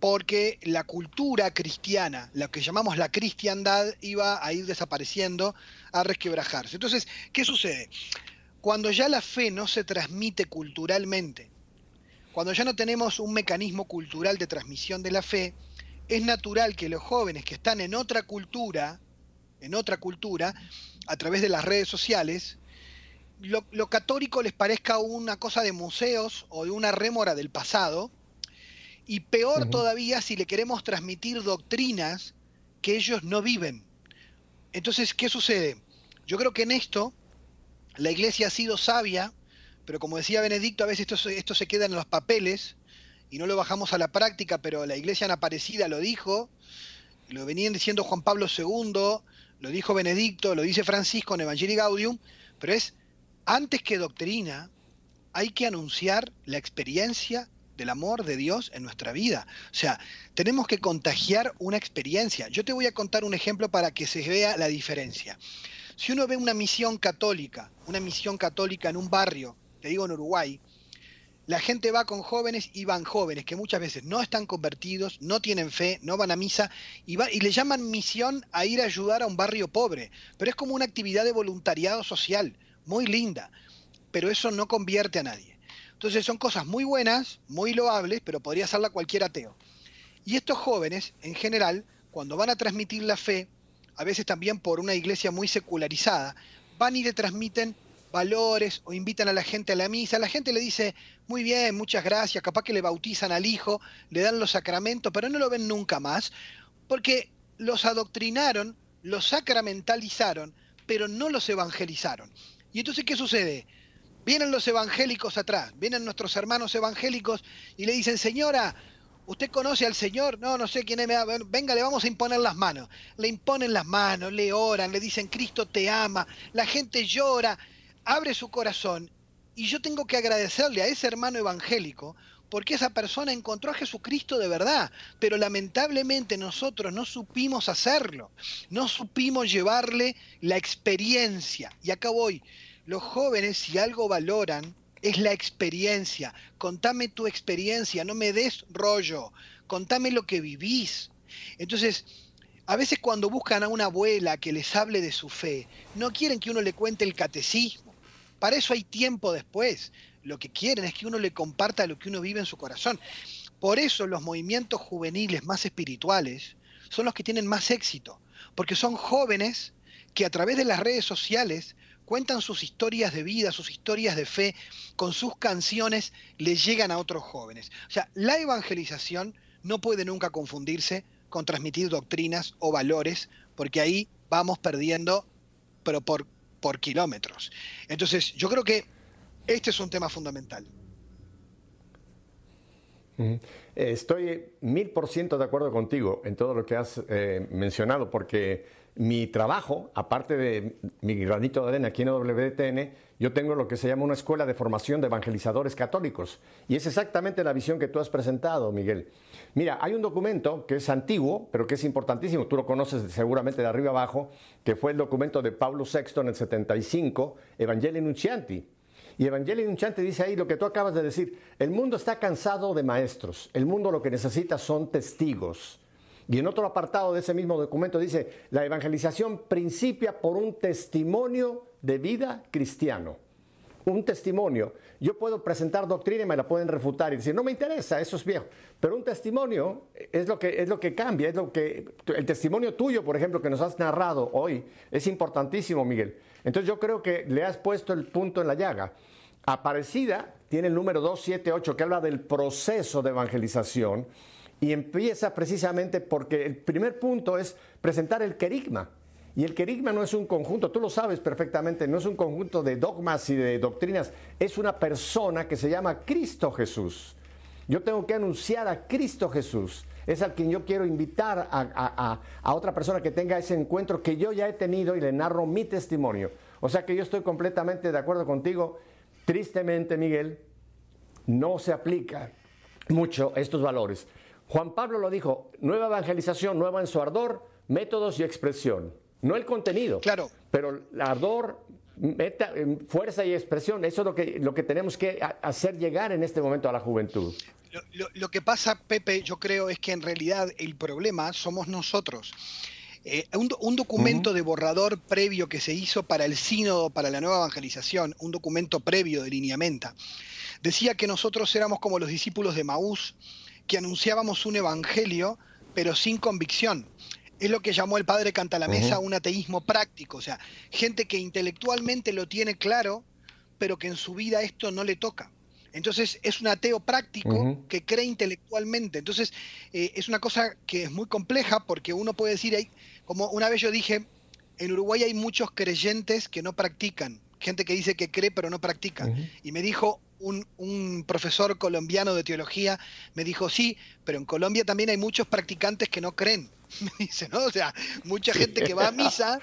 porque la cultura cristiana, lo que llamamos la cristiandad, iba a ir desapareciendo, a resquebrajarse. Entonces, ¿qué sucede? Cuando ya la fe no se transmite culturalmente, cuando ya no tenemos un mecanismo cultural de transmisión de la fe, es natural que los jóvenes que están en otra cultura, en otra cultura, a través de las redes sociales, lo, católico les parezca una cosa de museos o de una rémora del pasado, y peor todavía si le queremos transmitir doctrinas que ellos no viven. Entonces, ¿qué sucede? Yo creo que en esto la iglesia ha sido sabia, pero como decía Benedicto, a veces esto, esto se queda en los papeles y no lo bajamos a la práctica, pero la iglesia en Aparecida lo dijo, lo venían diciendo Juan Pablo II, lo dijo Benedicto, lo dice Francisco en Evangelii Gaudium, pero es antes que doctrina, hay que anunciar la experiencia del amor de Dios en nuestra vida. O sea, tenemos que contagiar una experiencia. Yo te voy a contar un ejemplo para que se vea la diferencia. Si uno ve una misión católica, una misión católica en un barrio, te digo en Uruguay, la gente va con jóvenes y van jóvenes que muchas veces no están convertidos, no tienen fe, no van a misa y, y le llaman misión a ir a ayudar a un barrio pobre. Pero es como una actividad de voluntariado social, muy linda, pero eso no convierte a nadie. Entonces son cosas muy buenas, muy loables, pero podría hacerla cualquier ateo. Y estos jóvenes, en general, cuando van a transmitir la fe, a veces también por una iglesia muy secularizada, van y le transmiten valores o invitan a la gente a la misa. La gente le dice, muy bien, muchas gracias, capaz que le bautizan al hijo, le dan los sacramentos, pero no lo ven nunca más, porque los adoctrinaron, los sacramentalizaron, pero no los evangelizaron. Y entonces, ¿qué sucede? Vienen los evangélicos atrás, vienen nuestros hermanos evangélicos y le dicen, señora, ¿usted conoce al Señor? No, no sé quién es, venga, le vamos a imponer las manos. Le imponen las manos, le oran, le dicen, Cristo te ama, la gente llora, abre su corazón y yo tengo que agradecerle a ese hermano evangélico porque esa persona encontró a Jesucristo de verdad, pero lamentablemente nosotros no supimos hacerlo, no supimos llevarle la experiencia. Y acá voy, los jóvenes si algo valoran es la experiencia. Contame tu experiencia, no me des rollo, contame lo que vivís. Entonces, a veces cuando buscan a una abuela que les hable de su fe, no quieren que uno le cuente el catecismo para eso hay tiempo después. Lo que quieren es que uno le comparta lo que uno vive en su corazón. Por eso los movimientos juveniles más espirituales son los que tienen más éxito, porque son jóvenes que a través de las redes sociales cuentan sus historias de vida, sus historias de fe, con sus canciones le llegan a otros jóvenes. O sea, la evangelización no puede nunca confundirse con transmitir doctrinas o valores, porque ahí vamos perdiendo, pero por por kilómetros. Entonces, yo creo que este es un tema fundamental. Estoy mil por ciento de acuerdo contigo en todo lo que has eh, mencionado, porque mi trabajo, aparte de mi granito de arena aquí en WTN, yo tengo lo que se llama una escuela de formación de evangelizadores católicos. Y es exactamente la visión que tú has presentado, Miguel. Mira, hay un documento que es antiguo, pero que es importantísimo, tú lo conoces seguramente de arriba abajo, que fue el documento de Pablo VI en el 75, Evangelii Nuncianti. Y Evangelii Nuncianti dice ahí lo que tú acabas de decir, el mundo está cansado de maestros, el mundo lo que necesita son testigos. Y en otro apartado de ese mismo documento dice, la evangelización principia por un testimonio de vida cristiano. Un testimonio. Yo puedo presentar doctrina y me la pueden refutar y decir, no me interesa, eso es viejo. Pero un testimonio es lo que, es lo que cambia, es lo que... El testimonio tuyo, por ejemplo, que nos has narrado hoy, es importantísimo, Miguel. Entonces yo creo que le has puesto el punto en la llaga. Aparecida tiene el número 278 que habla del proceso de evangelización y empieza precisamente porque el primer punto es presentar el querigma. Y el querigma no es un conjunto, tú lo sabes perfectamente, no es un conjunto de dogmas y de doctrinas, es una persona que se llama Cristo Jesús. Yo tengo que anunciar a Cristo Jesús. Es al quien yo quiero invitar a, a, otra persona que tenga ese encuentro que yo ya he tenido y le narro mi testimonio. O sea que yo estoy completamente de acuerdo contigo. Tristemente, Miguel, no se aplica mucho estos valores. Juan Pablo lo dijo, nueva evangelización, nueva en su ardor, métodos y expresión. No el contenido, claro. pero el ardor, fuerza y expresión, eso es lo que, lo que tenemos que hacer llegar en este momento a la juventud. Lo, que pasa, Pepe, yo creo es que en realidad el problema somos nosotros. Eh, un, documento de borrador previo que se hizo para el sínodo, para la nueva evangelización, un documento previo de lineamenta, decía que nosotros éramos como los discípulos de Maús, que anunciábamos un evangelio, pero sin convicción. Es lo que llamó el padre Cantalamesa un ateísmo práctico, o sea, gente que intelectualmente lo tiene claro, pero que en su vida esto no le toca. Entonces es un ateo práctico que cree intelectualmente. Entonces eh, es una cosa que es muy compleja porque uno puede decir, ahí, como una vez yo dije, en Uruguay hay muchos creyentes que no practican, gente que dice que cree pero no practica. Y me dijo un, profesor colombiano de teología me dijo, sí, pero en Colombia también hay muchos practicantes que no creen. Me dice, ¿no? O sea, mucha gente que va a misa,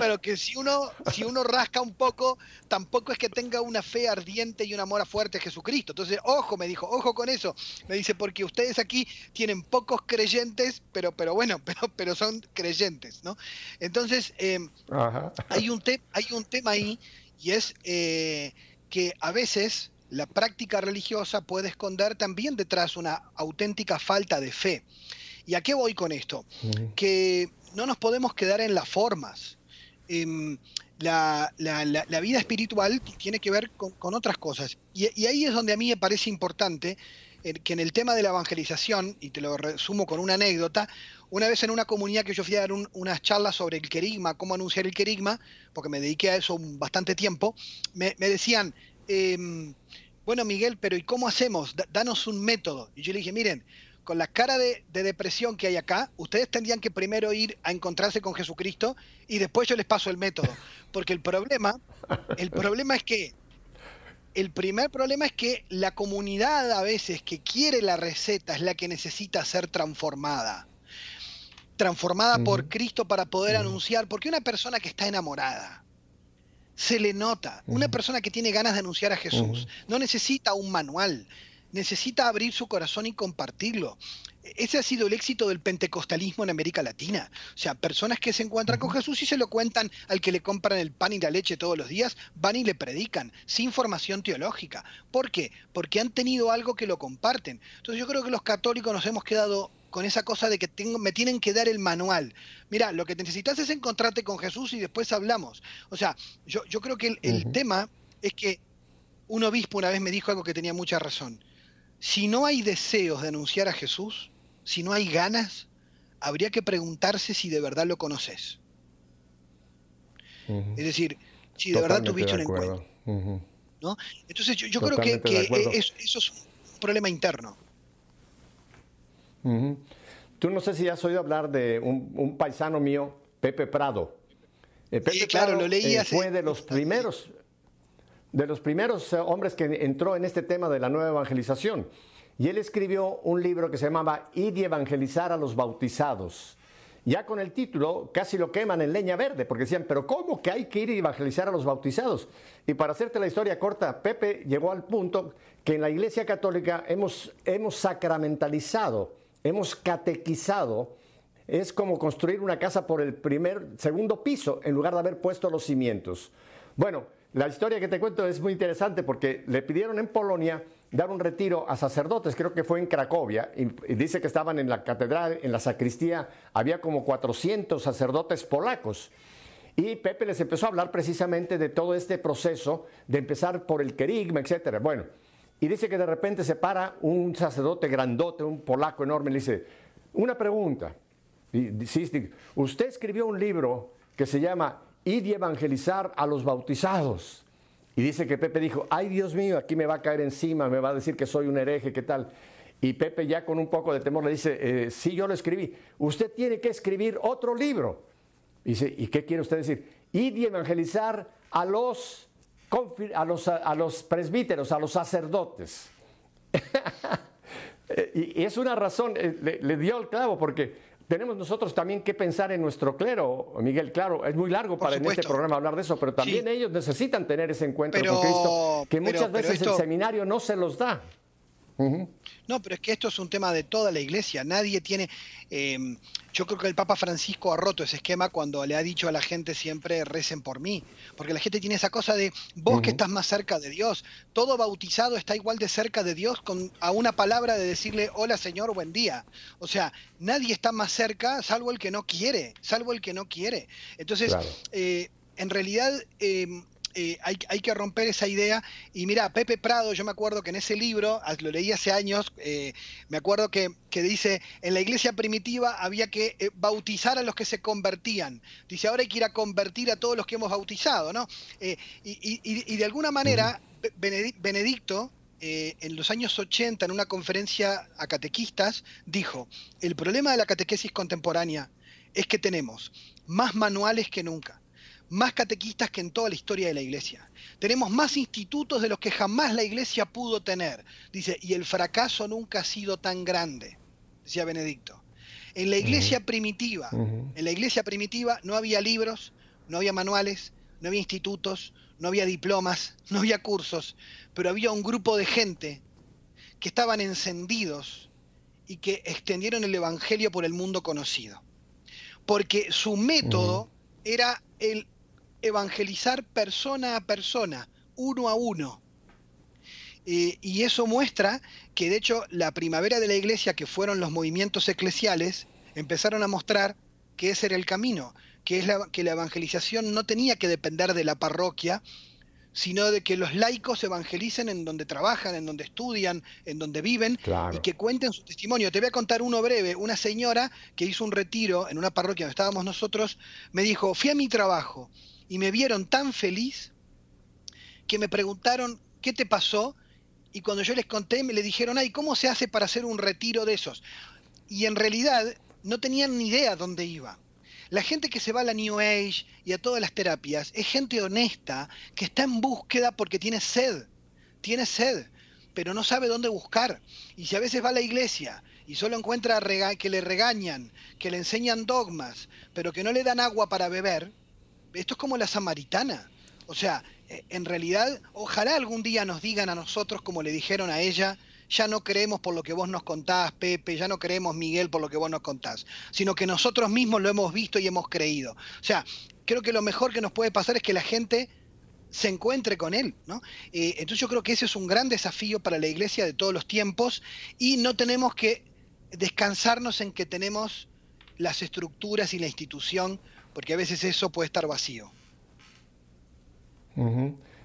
pero que si uno, si uno rasca un poco, tampoco es que tenga una fe ardiente y un amor fuerte a Jesucristo. Entonces, ojo, me dijo, ojo con eso. Me dice, porque ustedes aquí tienen pocos creyentes, pero, pero bueno, pero, pero son creyentes, ¿no? Entonces, eh, hay, un hay un tema ahí y es... Eh, que a veces la práctica religiosa puede esconder también detrás una auténtica falta de fe. ¿Y a qué voy con esto? Que no nos podemos quedar en las formas. Em, la, vida espiritual tiene que ver con, otras cosas. Y, ahí es donde a mí me parece importante eh, que en el tema de la evangelización, y te lo resumo con una anécdota, una vez en una comunidad que yo fui a dar unas charlas sobre el querigma, cómo anunciar el querigma, porque me dediqué a eso bastante tiempo, me, decían, em, bueno Miguel, pero ¿y cómo hacemos? danos un método. Y yo le dije, miren, con la cara de, depresión que hay acá, ustedes tendrían que primero ir a encontrarse con Jesucristo y después yo les paso el método. Porque el problema, el problema es que el primer problema es que la comunidad a veces que quiere la receta es la que necesita ser transformada transformada por Cristo para poder anunciar, porque una persona que está enamorada, se le nota, una persona que tiene ganas de anunciar a Jesús, no necesita un manual, necesita abrir su corazón y compartirlo. Ese ha sido el éxito del pentecostalismo en América Latina. O sea, personas que se encuentran con Jesús y se lo cuentan al que le compran el pan y la leche todos los días, van y le predican, sin formación teológica. ¿Por qué? Porque han tenido algo que lo comparten. Entonces yo creo que los católicos nos hemos quedado con esa cosa de que tengo, me tienen que dar el manual. Mira, lo que necesitas es encontrarte con Jesús y después hablamos. O sea, yo, yo creo que el, tema es que un obispo una vez me dijo algo que tenía mucha razón. Si no hay deseos de anunciar a Jesús, si no hay ganas, habría que preguntarse si de verdad lo conoces. Es decir, si de verdad tuviste un encuentro. ¿no? Entonces yo, creo que, eso es un problema interno. Tú no sé si has oído hablar de un, paisano mío, Pepe Prado. Eh, Pepe claro, lo leí eh, Fue de los primeros, de los primeros eh, hombres que entró en este tema de la nueva evangelización. y él escribió un libro que se llamaba Ir y evangelizar a los bautizados. Ya con el título casi lo queman en leña verde, porque decían, pero ¿cómo que hay que ir y evangelizar a los bautizados? Y para hacerte la historia corta, Pepe llegó al punto que en la Iglesia Católica hemos, hemos sacramentalizado, hemos catequizado, es como construir una casa por el primer, segundo piso, en lugar de haber puesto los cimientos. Bueno, la historia que te cuento es muy interesante porque le pidieron en Polonia dar un retiro a sacerdotes, creo que fue en Cracovia, y, dice que estaban en la catedral, en la sacristía, había como 400 sacerdotes polacos. Y Pepe les empezó a hablar precisamente de todo este proceso, de empezar por el querigma, etcétera. Bueno, y dice que de repente se para un sacerdote grandote, un polaco enorme, y le dice, una pregunta. Usted escribió un libro que se llama Ir y evangelizar a los bautizados. Y dice que Pepe dijo, ay Dios mío, aquí me va a caer encima, me va a decir que soy un hereje, ¿qué tal? Y Pepe ya con un poco de temor le dice, eh, sí, yo lo escribí. Usted tiene que escribir otro libro. Y dice, ¿y qué quiere usted decir? Ir y evangelizar a los, a los, a los presbíteros, a los sacerdotes. y, es una razón, eh, le, le dio el clavo, porque tenemos nosotros también que pensar en nuestro clero, Miguel. Claro, es muy largo para en este programa hablar de eso, pero también ellos necesitan tener ese encuentro con Cristo, que muchas veces el seminario no se los da. No, pero es que esto es un tema de toda la iglesia. Nadie tiene. Em, yo creo que el Papa Francisco ha roto ese esquema cuando le ha dicho a la gente siempre recen por mí. Porque la gente tiene esa cosa de vos que estás más cerca de Dios. Todo bautizado está igual de cerca de Dios con a una palabra de decirle hola Señor, buen día. O sea, nadie está más cerca salvo el que no quiere, salvo el que no quiere. Entonces, eh, en realidad. Em, eh, hay, que romper esa idea. Y mira, Pepe Prado, yo me acuerdo que en ese libro, lo leí hace años, eh, me acuerdo que, dice, en la iglesia primitiva había que eh, bautizar a los que se convertían. Dice, ahora hay que ir a convertir a todos los que hemos bautizado, ¿no? Y, de alguna manera, Benedicto, en los años 80, en una conferencia a catequistas, dijo, el problema de la catequesis contemporánea es que tenemos más manuales que nunca más catequistas que en toda la historia de la iglesia. Tenemos más institutos de los que jamás la iglesia pudo tener. Dice, y el fracaso nunca ha sido tan grande, decía Benedicto. En la iglesia primitiva, en la iglesia primitiva no había libros, no había manuales, no había institutos, no había diplomas, no había cursos, pero había un grupo de gente que estaban encendidos y que extendieron el evangelio por el mundo conocido. Porque su método era el evangelizar persona a persona, uno a uno. Eh, y eso muestra que de hecho la primavera de la iglesia, que fueron los movimientos eclesiales, empezaron a mostrar que ese era el camino, que es la, que la evangelización no tenía que depender de la parroquia, sino de que los laicos evangelicen en donde trabajan, en donde estudian, en donde viven y que cuenten su testimonio. Te voy a contar uno breve. Una señora que hizo un retiro en una parroquia donde estábamos nosotros, me dijo, fui a mi trabajo y me vieron tan feliz que me preguntaron, ¿qué te pasó? Y cuando yo les conté, me le dijeron, ay, ¿cómo se hace para hacer un retiro de esos? Y en realidad no tenían ni idea dónde iba. La gente que se va a la New Age y a todas las terapias es gente honesta que está en búsqueda porque tiene sed, tiene sed, pero no sabe dónde buscar. Y si a veces va a la iglesia y solo encuentra que le regañan, que le enseñan dogmas, pero que no le dan agua para beber, esto es como la samaritana. O sea, eh, en realidad, ojalá algún día nos digan a nosotros, como le dijeron a ella, ya no creemos por lo que vos nos contás, Pepe, ya no creemos, Miguel, por lo que vos nos contás, sino que nosotros mismos lo hemos visto y hemos creído. O sea, creo que lo mejor que nos puede pasar es que la gente se encuentre con él, ¿no? Eh, entonces yo creo que ese es un gran desafío para la iglesia de todos los tiempos y no tenemos que descansarnos en que tenemos las estructuras y la institución porque a veces eso puede estar vacío.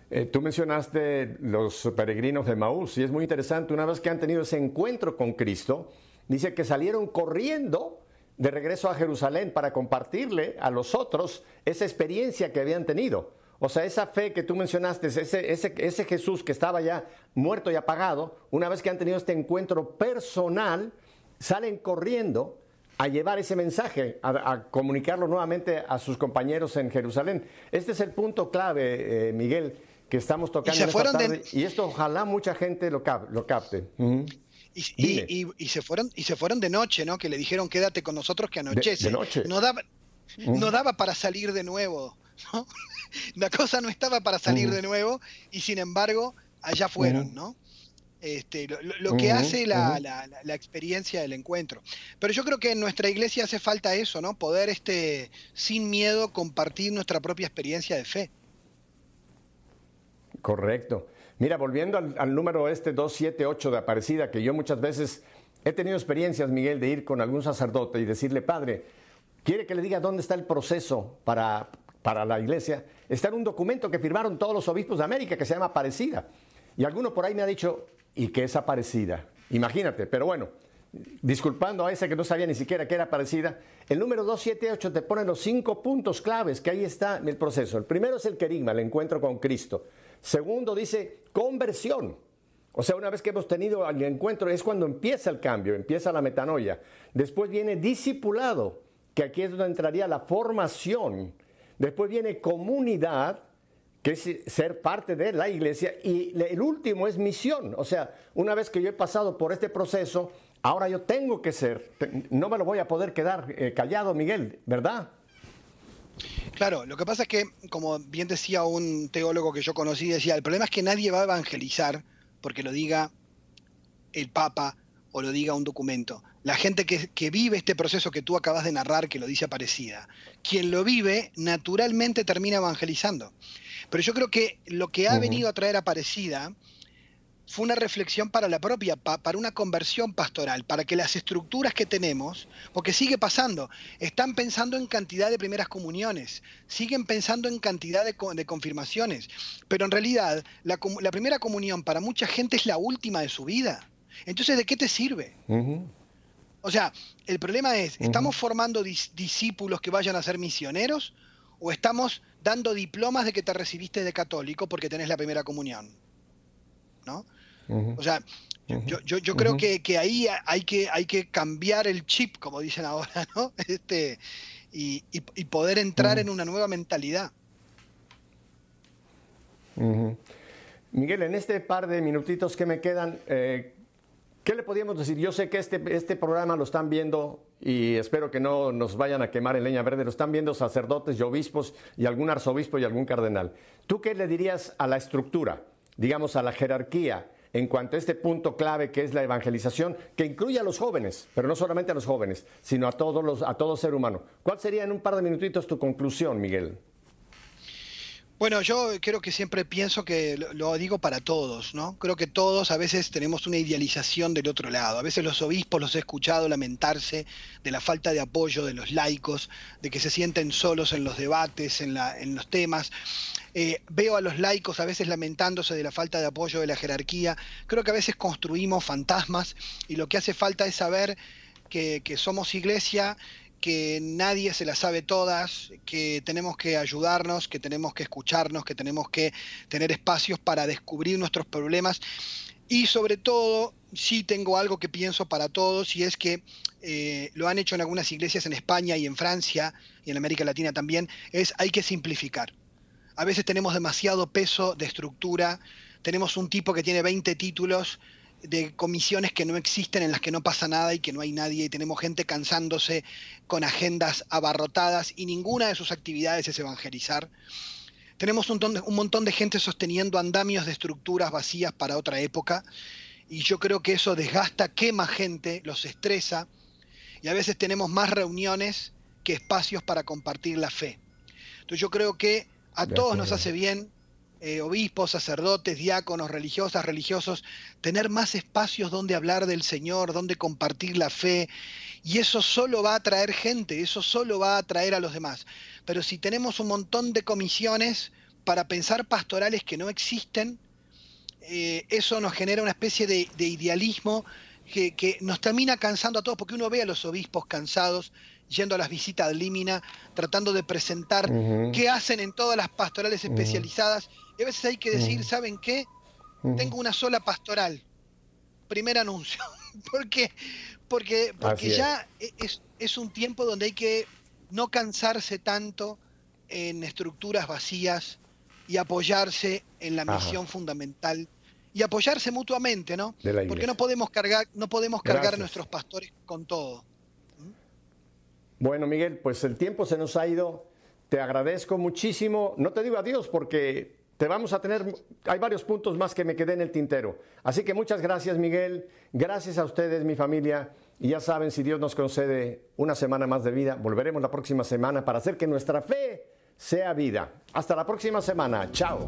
Eh, tú mencionaste los peregrinos de Maús y es muy interesante, una vez que han tenido ese encuentro con Cristo, dice que salieron corriendo de regreso a Jerusalén para compartirle a los otros esa experiencia que habían tenido. O sea, esa fe que tú mencionaste, ese, Jesús que estaba ya muerto y apagado, una vez que han tenido este encuentro personal, salen corriendo a llevar ese mensaje, a, comunicarlo nuevamente a sus compañeros en Jerusalén. Este es el punto clave, eh, Miguel, que estamos tocando y esta tarde, y esto ojalá mucha gente lo, capte. Y, se fueron y se fueron de noche, ¿no? Que le dijeron quédate con nosotros que anochece. noche. No daba, no daba para salir de nuevo, ¿no? La cosa no estaba para salir de nuevo y sin embargo allá fueron. ¿no? Este, lo, que hace la, la, experiencia del encuentro. Pero yo creo que en nuestra iglesia hace falta eso, ¿no? Poder este, sin miedo compartir nuestra propia experiencia de fe. Correcto. Mira, volviendo al, número este 278 de Aparecida, que yo muchas veces he tenido experiencias, Miguel, de ir con algún sacerdote y decirle, Padre, ¿quiere que le diga dónde está el proceso para, para la iglesia? Está en un documento que firmaron todos los obispos de América que se llama Aparecida. Y alguno por ahí me ha dicho, ¿y que es Aparecida? Imagínate, pero bueno, disculpando a ese que no sabía ni siquiera que era Aparecida, el número 278 te pone los cinco puntos claves que ahí está en el proceso. El primero es el querigma, el encuentro con Cristo. Segundo dice conversión. O sea, una vez que hemos tenido el encuentro es cuando empieza el cambio, empieza la metanoia. Después viene discipulado, que aquí es donde entraría la formación. Después viene comunidad, que es ser parte de la iglesia. Y el último es misión. O sea, una vez que yo he pasado por este proceso, ahora yo tengo que ser, no me lo voy a poder quedar eh, callado, Miguel, ¿verdad? Claro, lo que pasa es que, como bien decía un teólogo que yo conocí, decía, el problema es que nadie va a evangelizar porque lo diga el Papa o lo diga un documento. La gente que, vive este proceso que tú acabas de narrar, que lo dice Aparecida, quien lo vive naturalmente termina evangelizando. Pero yo creo que lo que ha venido a traer Aparecida fue una reflexión para la propia, para una conversión pastoral, para que las estructuras que tenemos, porque sigue pasando, están pensando en cantidad de primeras comuniones, siguen pensando en cantidad de, confirmaciones, pero en realidad la, primera comunión para mucha gente es la última de su vida. Entonces, ¿de qué te sirve? O sea, el problema es, ¿estamos formando discípulos que vayan a ser misioneros o estamos dando diplomas de que te recibiste de católico porque tenés la primera comunión? ¿No? O sea, yo, yo, creo que, ahí hay que, hay que cambiar el chip, como dicen ahora, ¿no? Este, y, poder entrar en una nueva mentalidad. Miguel, en este par de minutitos que me quedan, eh, ¿qué le podríamos decir? Yo sé que este, este programa lo están viendo y espero que no nos vayan a quemar en leña verde, lo están viendo sacerdotes y obispos y algún arzobispo y algún cardenal. ¿Tú qué le dirías a la estructura, digamos a la jerarquía? en cuanto a este punto clave que es la evangelización, que incluye a los jóvenes, pero no solamente a los jóvenes, sino a todos los, a todo ser humano. ¿Cuál sería en un par de minutitos tu conclusión, Miguel? Bueno, yo creo que siempre pienso que lo, digo para todos, ¿no? Creo que todos a veces tenemos una idealización del otro lado. A veces los obispos los he escuchado lamentarse de la falta de apoyo de los laicos, de que se sienten solos en los debates, en, la, en los temas. Eh, veo a los laicos a veces lamentándose de la falta de apoyo de la jerarquía. Creo que a veces construimos fantasmas y lo que hace falta es saber que, que somos iglesia que nadie se las sabe todas, que tenemos que ayudarnos, que tenemos que escucharnos, que tenemos que tener espacios para descubrir nuestros problemas. Y sobre todo, sí tengo algo que pienso para todos y es que eh, lo han hecho en algunas iglesias en España y en Francia y en América Latina también, es hay que simplificar. A veces tenemos demasiado peso de estructura, tenemos un tipo que tiene 20 títulos, de comisiones que no existen, en las que no pasa nada y que no hay nadie, y tenemos gente cansándose con agendas abarrotadas y ninguna de sus actividades es evangelizar. Tenemos un, un montón de gente sosteniendo andamios de estructuras vacías para otra época y yo creo que eso desgasta, quema gente, los estresa y a veces tenemos más reuniones que espacios para compartir la fe. Entonces yo creo que a todos nos hace bien eh, obispos, sacerdotes, diáconos, religiosas, religiosos, tener más espacios donde hablar del Señor, donde compartir la fe. Y eso solo va a atraer gente, eso solo va a atraer a los demás. Pero si tenemos un montón de comisiones para pensar pastorales que no existen, eh, eso nos genera una especie de, idealismo que, nos termina cansando a todos, porque uno ve a los obispos cansados yendo a las visitas de límina, tratando de presentar qué hacen en todas las pastorales especializadas y a veces hay que decir, ¿saben qué? Tengo una sola pastoral. Primer anuncio. ¿Por qué? Porque, porque ya e, es. Es, un tiempo donde hay que no cansarse tanto en estructuras vacías y apoyarse en la misión fundamental y apoyarse mutuamente, ¿no? Porque no podemos cargar, no podemos cargar a nuestros pastores con todo. Bueno, Miguel, pues el tiempo se nos ha ido. Te agradezco muchísimo. No te digo adiós porque te vamos a tener, hay varios puntos más que me quedé en el tintero. Así que muchas gracias, Miguel. Gracias a ustedes, mi familia. Y ya saben, si Dios nos concede una semana más de vida, volveremos la próxima semana para hacer que nuestra fe sea vida. Hasta la próxima semana. Chao.